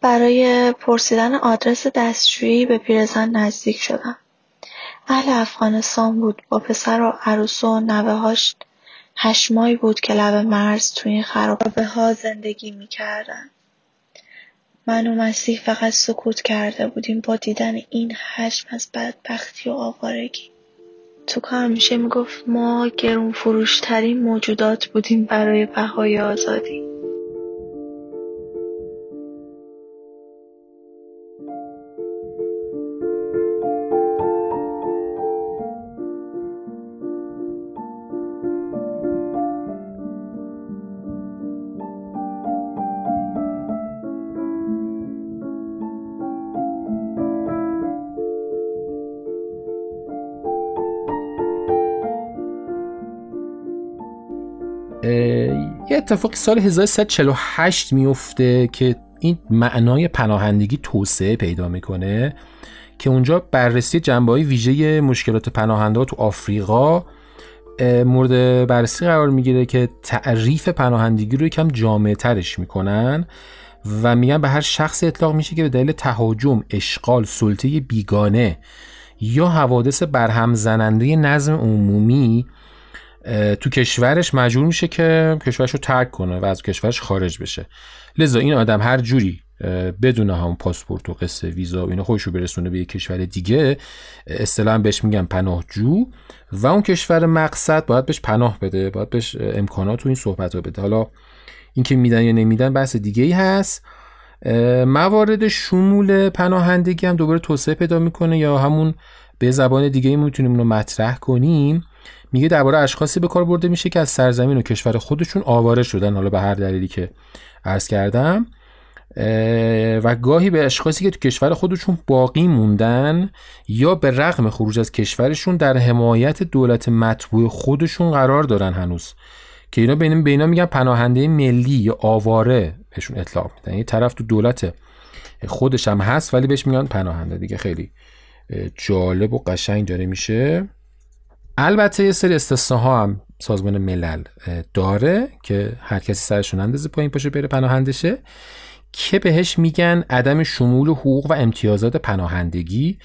برای پرسیدن آدرس دستشویی به پیرزن نزدیک شدم. اهل افغانستان بود با پسر و عروس و نوه‌هاش هشت ماهی بود که لب مرز تو این خرابه ها زندگی می‌کردن. من و مسیح فقط سکوت کرده بودیم با دیدن این حجم از بدبختی و آوارگی. توکا همیشه می‌گفت ما گرون فروشترین موجودات بودیم برای بهای آزادی. یه سال 1348 میفته که این معنای پناهندگی توسعه پیدا می‌کنه که اونجا بررسی جنبه های ویژه مشکلات پناهنده تو آفریقا مورد بررسی قرار می‌گیره که تعریف پناهندگی رو یکم جامعه ترش می‌کنن و میگن به هر شخص اطلاق میشه که به دلیل تهاجم، اشغال، سلطه بیگانه یا حوادث برهم زننده نظم عمومی تو کشورش مجبور میشه که کشورش رو ترک کنه و از کشورش خارج بشه. لذا این آدم هر جوری بدون هم پاسپورت و قصه ویزا و اینا خودش رو برسونه به یک کشور دیگه اصطلاحا بهش میگن پناهجو و اون کشور مقصد باید بهش پناه بده باید بهش امکانات و این صحبت رو بده. حالا اینکه میدن یا نمیدن بحث دیگه ای هست موارد شمول پناهندگی هم دوباره توسعه پیدا می‌کنه یا همون به زبان دیگه ای می‌تونیم اونو مطرح کنیم. میگه درباره اشخاصی به کار برده میشه که از سرزمین و کشور خودشون آواره شدن. حالا به هر دلیلی که عرض کردم. و گاهی به اشخاصی که تو کشور خودشون باقی موندن یا به رغم خروج از کشورشون در حمایت دولت مطبوع خودشون قرار دارن هنوز. که اینا بین بینا میگن پناهنده ملی یا آواره بهشون اطلاق میدن. یه طرف تو دولت خودش هم هست ولی بهش میگن پناهنده. دیگه خیلی جالب و قشنگ داره میشه. البته یه سری استثناها هم سازمان ملل داره که هر کسی سرشون اندازه پایین باشه بره پناهندشه که بهش میگن عدم شمول حقوق و امتیازات پناهندگی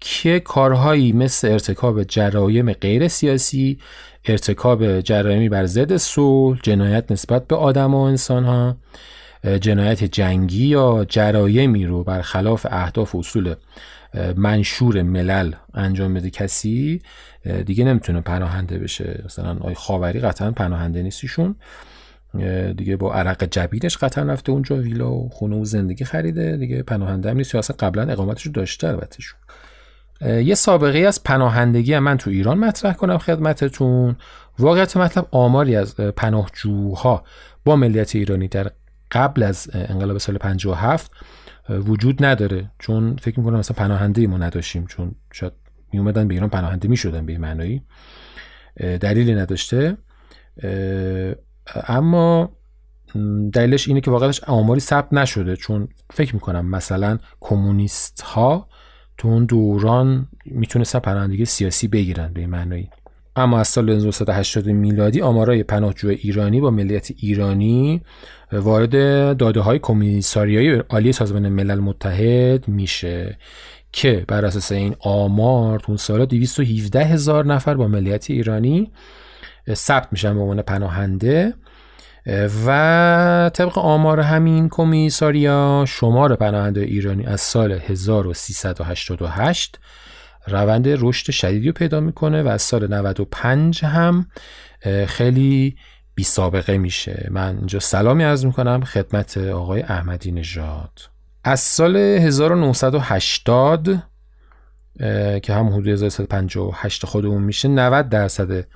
که کارهایی مثل ارتکاب جرایم غیر سیاسی ارتکاب جرایمی بر ضد صلح جنایت نسبت به آدم و انسان ها جنایت جنگی یا جرایمی رو بر خلاف اهداف اصول منشور ملل انجام بده کسی دیگه نمی‌تونه پناهنده بشه. مثلا آی خاوری قطعا پناهنده نیستیشون دیگه با عرق جبینش قطعا رفته اونجا ویلا و خونه و زندگی خریده. دیگه پناهنده هم نیست. اصلا قبلا اقامتش داشته البته یه سابقه از پناهندگی هم من تو ایران مطرح کنم خدمتتون. واقعیت مطلب آماری از پناهجوها با ملیت ایرانی در قبل از انقلاب سال 57 وجود نداره. چون فکر می‌کنم مثلا پناهنده ما نداشتیم چون شاید می اومدن به ایران پناهنده می شدن به معنایی دلیلی نداشته. اما دلیلش اینه که واقعاش آماری ثبت نشده. چون فکر می‌کنم مثلا کمونیست ها تو اون دوران می‌تونستن پناهندگی سیاسی بگیرن به معنایی. اما از سال 1980 میلادی آمارای پناهجو ایرانی با ملیت ایرانی وارد داده های کمیساریای عالی سازمان ملل متحد میشه که بر اساس این آمار اون سال 217 هزار نفر با ملیت ایرانی ثبت میشن به عنوان پناهنده. و طبق آمار همین کمیساریا شمار پناهنده ایرانی از سال 1388 روند رشد شدیدی رو پیدا می‌کنه و از سال 95 هم خیلی بی سابقه میشه. من اینجا سلامی عرض می‌کنم خدمت آقای احمدی نژاد. از سال 1980 که هم حدود 1358 خودمون میشه 90 درصد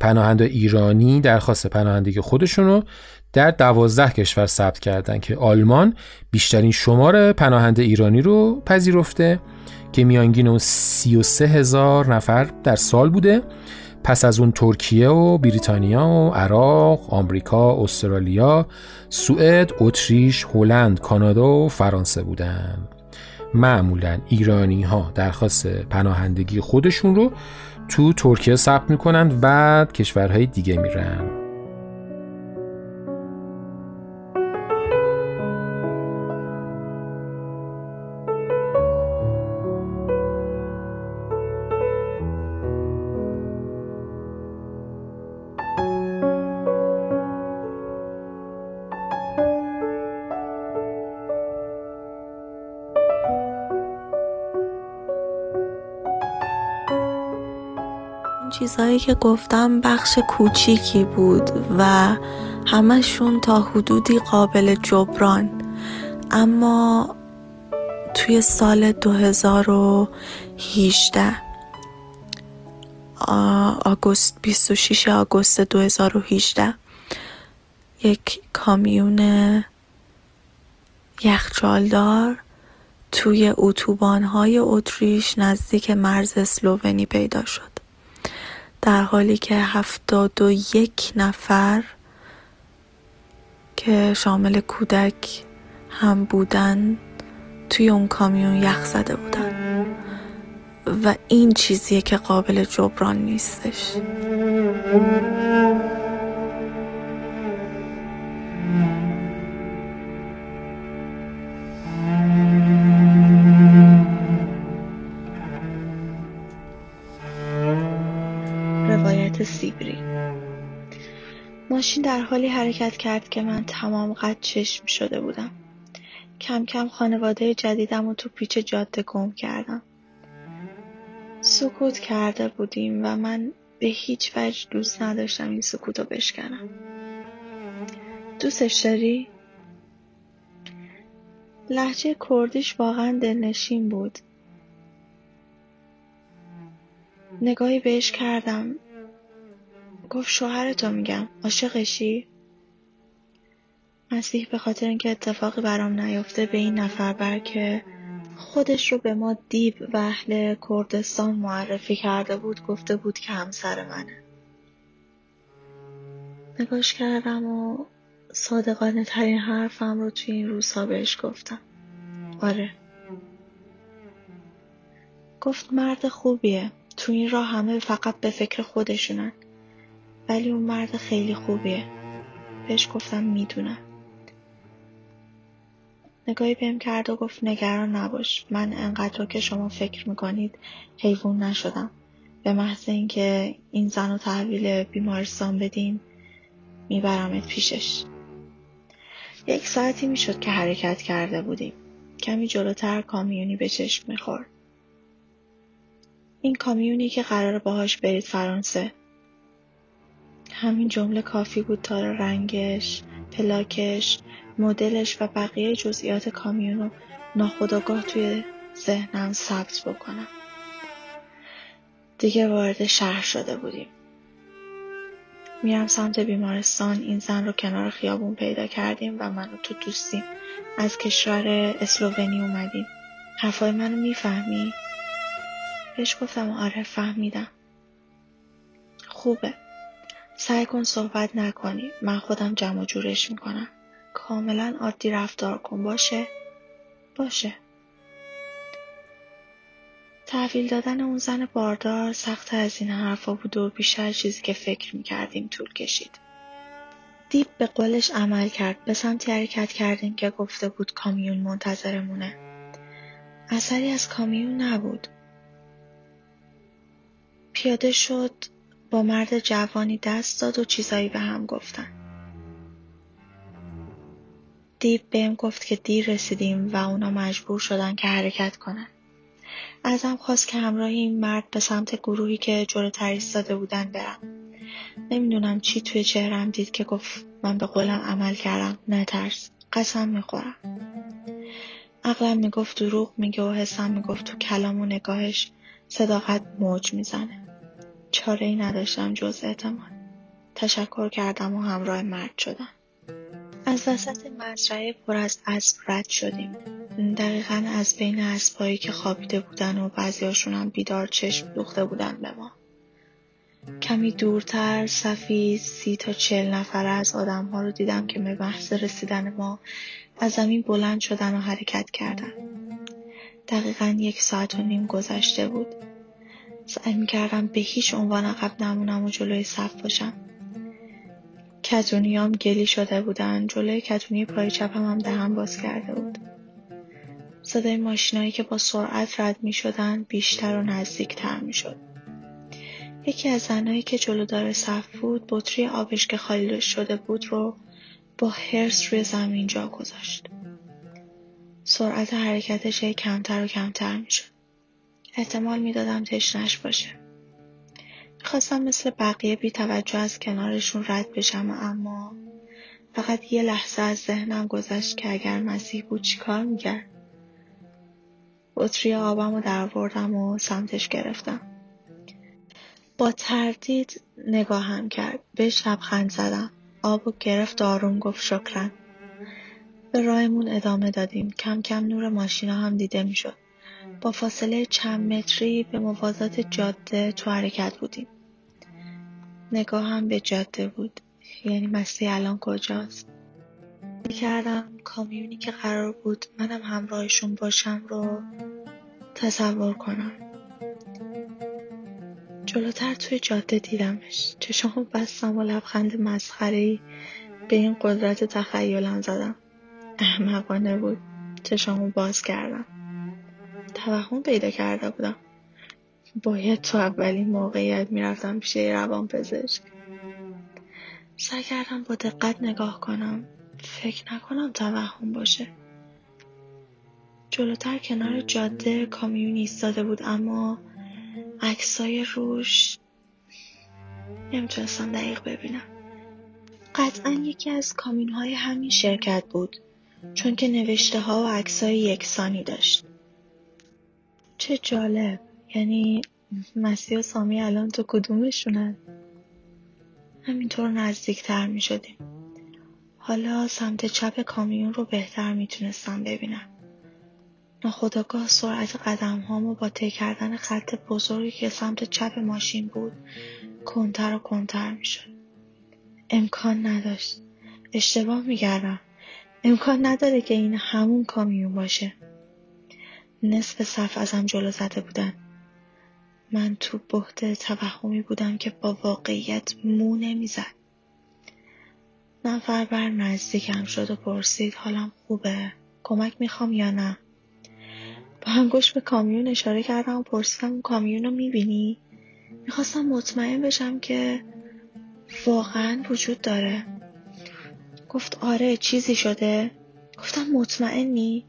پناهنده ایرانی درخواست پناهندگی خودشون رو در دوازده کشور ثبت کردن که آلمان بیشترین شمار پناهنده ایرانی رو پذیرفته. که میانگین اون 33 هزار نفر در سال بوده پس از اون ترکیه و بریتانیا و عراق، آمریکا، استرالیا، سوئد، اتریش، هلند، کانادا و فرانسه بودن. معمولا ایرانی ها درخواست پناهندگی خودشون رو تو ترکیه ثبت می‌کنن و کشورهای دیگه میرن. چیزهایی که گفتم بخش کوچیکی بود و همشون تا حدودی قابل جبران. اما توی سال 2018 آگوست 26 آگوست 2018 یک کامیون یخچالدار توی اتوبان های اتریش نزدیک مرز اسلوونی پیدا شد. در حالی که هفتاد و یک نفر که شامل کودک هم بودن توی اون کامیون یخ زده بودن. و این چیزیه که قابل جبران نیستش. ماشین در حالی حرکت کرد که من تمام قد چشم شده بودم. کم کم خانواده جدیدم و تو پیچ جاده گم کردم. سکوت کرده بودیم و من به هیچ وجه دوست نداشتم این سکوت رو بشکنم. دوستش داری؟ لحجه کردیش واقعا دلنشین بود. نگاهی بهش کردم گفت شوهرتو میگم. عاشقشی؟ مسیح به خاطر اینکه اتفاقی برام نیفته به این نفر بر که خودش رو به ما دیب و اهل کردستان معرفی کرده بود گفته بود که همسر منه. نگاش کردم و صادقانه ترین حرفم رو توی این روزها بهش گفتم. آره. گفت مرد خوبیه. تو این راه همه فقط به فکر خودشونن. ولی اون مرد خیلی خوبیه. بهش گفتم می‌دونم. نگاهی بهم کرد و گفت نگران نباش. من انقدر رو که شما فکر می‌کنید حیوان نشدم. به محض اینکه این زن رو تحویل بیمارستان بدیم میبرمت پیشش. یک ساعتی می‌شد که حرکت کرده بودیم. کمی جلوتر کامیونی به چشم می‌خورد. این کامیونی که قرار باهاش برید فرانسه. همین جمله کافی بود تا رنگش، پلاکش، مدلش و بقیه جزئیات کامیون رو ناخداگاه توی ذهنم ثبت بکنم. دیگه وارد شهر شده بودیم. میرم سمت بیمارستان این زن رو کنار خیابون پیدا کردیم و منو تو دوستیم از کشور اسلوونی اومدیم حرفای منو می‌فهمی؟ بهش گفتم آره فهمیدم خوبه سعی کن صحبت نکنی. من خودم جمع جورش می‌کنم. کاملا عادی رفتار کن. باشه؟ باشه. تحویل دادن اون زن باردار سخت از این حرفا بود و بیشتر چیزی که فکر می‌کردیم طول کشید. دیپ به قولش عمل کرد. به سمتی حرکت کردیم که گفته بود کامیون منتظرمونه. اثری از کامیون نبود. پیاده شد. با مرد جوانی دست داد و چیزایی به هم گفتن. دیپ بهم گفت که دیر رسیدیم و اونا مجبور شدن که حرکت کنن. ازم خواست که همراه این مرد به سمت گروهی که جلوتر ایستاده بودن برم نمی‌دونم چی توی چهرم دید که گفت من به قولم عمل کردم نترس قسم می‌خورم عقلم می‌گفت دروغ میگه و حسم می‌گفت تو کلام و نگاهش صداقت موج می‌زنه چاره ای نداشتم جز اعتماد. تشکر کردم و همراه مرد شدم. از وسط مزرعه پر از اسب رد شدیم. دقیقا از بین اسبهایی که خوابیده بودن و بعضیاشون هم بیدار چشم دوخته بودن به ما. کمی دورتر صفی سی تا چل نفره از آدم ها رو دیدم که به محض رسیدن ما از زمین بلند شدن و حرکت کردن. دقیقا یک ساعت و نیم گذشته بود. سعی می‌کردم به هیچ عنوان عقب نمونم و جلوی صف باشم کتونیام گلی شده بودن جلوی کتونی پای چپم هم دهن باز کرده بود صدای ماشینایی که با سرعت رد می شدن بیشتر و نزدیکتر می شد. یکی از زنایی که جلودار صف بود بطری آبش که خالی شده بود رو با هرس روی زمین جا گذاشت. سرعت حرکتش کمتر و کمتر می شد. احتمال می‌دادم تشنش باشه. می‌خواستم مثل بقیه بی توجه از کنارشون رد بشم اما فقط یه لحظه از ذهنم گذشت که اگر مسیح بود چیکار می‌کرد. بطری آبم رو دروردم و سمتش گرفتم. با تردید نگاهم کرد. بهش لبخند زدم. آب و گرفت آروم گفت شکرن. به راهمون ادامه دادیم. کم کم نور ماشینا هم دیده می‌شد. با فاصله چند متری به موازات جاده تو حرکت بودیم. نگاهم به جاده بود یعنی مسیح الان کجاست. کردم کامیونی که قرار بود منم همراهشون باشم رو تصور کنم. جلوتر توی جاده دیدمش. چشامو بستم و لبخند مسخرهای به این قدرت تخیلم زدم. احمقانه بود. چشامو باز کردم. توهم پیدا کرده بودم. باید تو اولین موقعیت می‌رفتم پیش روان پزشک. سعی کردم با دقت نگاه کنم. فکر نکنم توهم باشه. جلوتر کنار جاده کامیون ایستاده بود اما عکسای روش نمی‌تونستم دقیق ببینم. قطعا یکی از کامیون های همین شرکت بود چون که نوشته ها و عکسای یکسانی داشت. چه جالب. یعنی مسیح و سامی الان تو کدومشونن؟ همینطور نزدیکتر می شدیم حالا سمت چپ کامیون رو بهتر می‌تونستم ببینم. ناخداگاه سرعت قدم هامو با طی کردن خط بزرگی که سمت چپ ماشین بود کنتر و کنتر می‌شد. امکان نداشت. اشتباه میگردم امکان نداره که این همون کامیون باشه. نصف صف ازم جلو زده بودن. من تو بحت توهمی بودم که با واقعیت مو نمی‌زد. نفر بر نزدیکم شد و پرسید حالم خوبه؟ کمک می‌خوام یا نه؟ با انگوش به کامیون اشاره کردم و پرسیدم اون کامیون رو می‌بینی؟ می‌خواستم مطمئن بشم که واقعا وجود داره. گفت آره چیزی شده. گفتم مطمئنی؟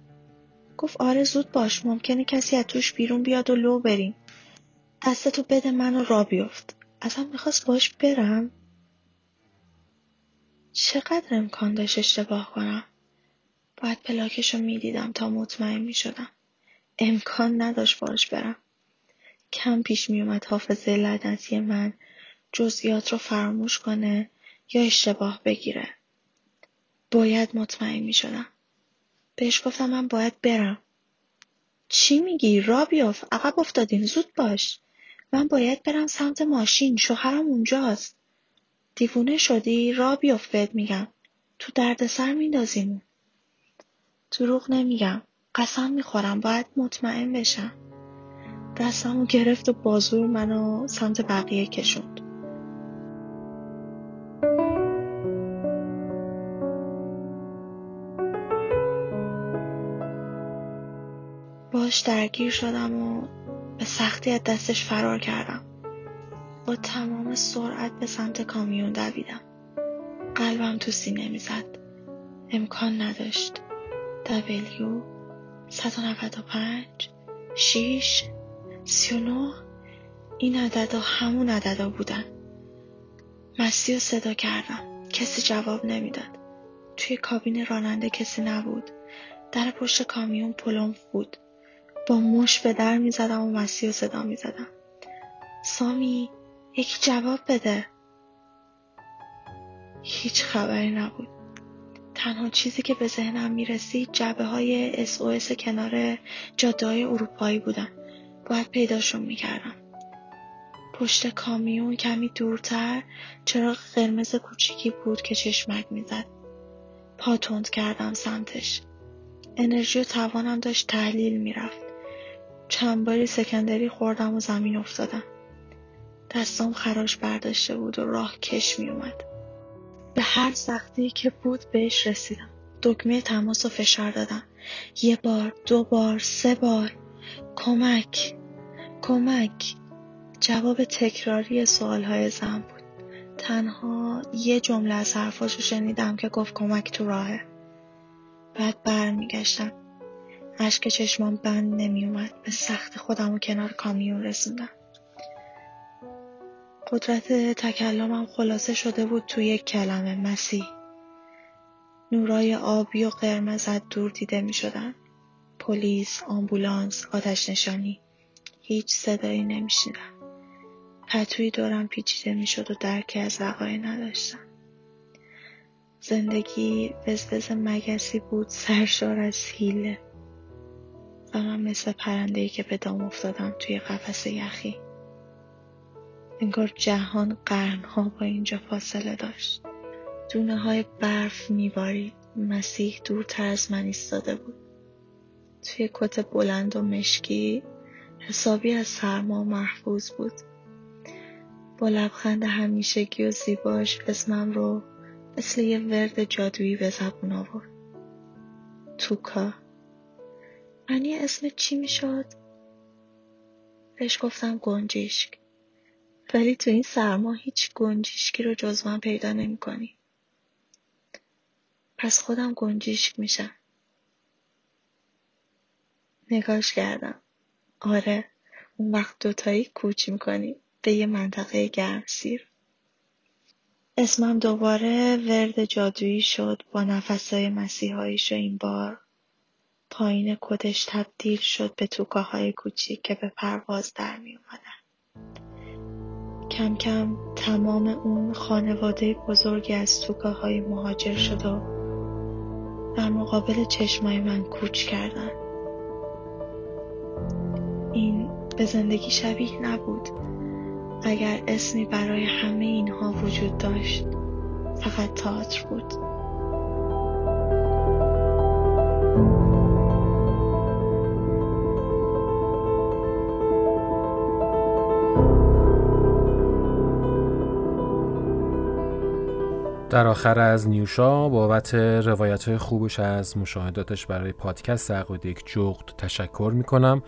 گفت آره زود باش ممکنه کسی از توش بیرون بیاد و لو بریم. دستتو بده منو را بیفت. ازم می‌خواست باش برم. چقدر امکان داشت اشتباه کنم؟ باید پلاکش رو می‌دیدم تا مطمئن می‌شدم. امکان نداشت باش برم. کم پیش میومد حافظه لعنتی من جزئیات رو فراموش کنه یا اشتباه بگیره. باید مطمئن می شدم. بهش گفتم من باید برم. چی میگی؟ را بیاف. عقب افتادیم. زود باش. من باید برم سمت ماشین. شوهرم اونجاست. دیوونه شدی؟ را بیاف بهت میگم. تو دردسر میندازیم. دروغ نمیگم. قسم می‌خورم. باید مطمئن بشم. دستمو گرفت و بازور منو سمت بقیه کشوند. باش درگیر شدم و به سختی از دستش فرار کردم. با تمام سرعت به سمت کامیون دویدم. قلبم تو سینه می‌زد. امکان نداشت. دبلیو 195 6 39 این عددا همون عددا بودن. مستی و صدا کردم. کسی جواب نمی‌داد. توی کابین راننده کسی نبود. در پشت کامیون پلم بود. با مش به در می زدم و مسیح و صدا می زدم. سامی یکی جواب بده. هیچ خبری نبود. تنها چیزی که به ذهنم می رسید جبه های اس کنار جاده های اروپایی بودن. باید پیداشون می کردم. پشت کامیون کمی دورتر چراغ قرمز کوچیکی بود که چشمک می‌زد. پا تند کردم سمتش. انرژی و توانم داشت تحلیل می‌رفت. چند باری سکندری خوردم و زمین افتادم. دستام خراش برداشته بود و راه کش می اومد. به هر سختی که بود بهش رسیدم. دکمه تماس و فشار دادم. یه بار، دو بار، سه بار. کمک، کمک. جواب تکراری سوالهای زن بود. تنها یه جمله از حرفاشو شنیدم که گفت کمک تو راهه. بعد برمیگشتم. اشک چشمان بند نمیومد به سخت خودم و کنار کامیون رسوندم قدرت تکلمم خلاصه شده بود توی یک کلمه مسیح نورای آبی و قرمز از دور دیده می شدن. پلیس، آمبولانس، آتش نشانی. هیچ صدایی نمی شدن. پتوی دورم پیچیده می شد و درکی از وقایع نداشتم. زندگی وزوز مگسی بود سرشار از حیله. و من مثل پرنده که به دام افتادم توی قفس یخی. انگار جهان قرنها با اینجا فاصله داشت. دونه های برف میبارید. مسیح دورتر از من ایستاده بود. توی کت بلند و مشکی حسابی از سرما محفوظ بود. با لبخند همیشگی و زیباش اسمم رو مثل یه ورد جادویی به زبون آورد. توکا. معنی اسم چی می‌شد؟ بهش گفتم گنجیشک ولی تو این سرما هیچ گنجیشکی رو جز من پیدا نمی کنی. پس خودم گنجیشک میشم. نگاش کردم. آره اون وقت دوتایی کوچ می‌کنی به یه منطقه گرم سیر. اسمم دوباره ورد جادویی شد با نفسهای مسیحاییش و این بار پایین کتش تبدیل شد به توکاهای کوچیک که به پرواز در می اومدن. کم کم تمام اون خانواده بزرگی از توکاهای مهاجر شد و در مقابل چشمای من کوچ کردن. این به زندگی شبیه نبود. اگر اسمی برای همه اینها وجود داشت فقط تئاتر بود. در آخر از نیوشا بابت روایت خوبش از مشاهداتش برای پادکست عقاید یک جغد تشکر می‌کنم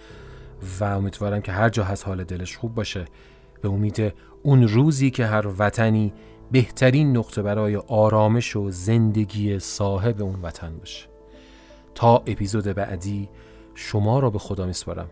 و امیدوارم که هر جا هست حال دلش خوب باشه. به امید اون روزی که هر وطنی بهترین نقطه برای آرامش و زندگی صاحب اون وطن باشه. تا اپیزود بعدی شما را به خدا میسپارم.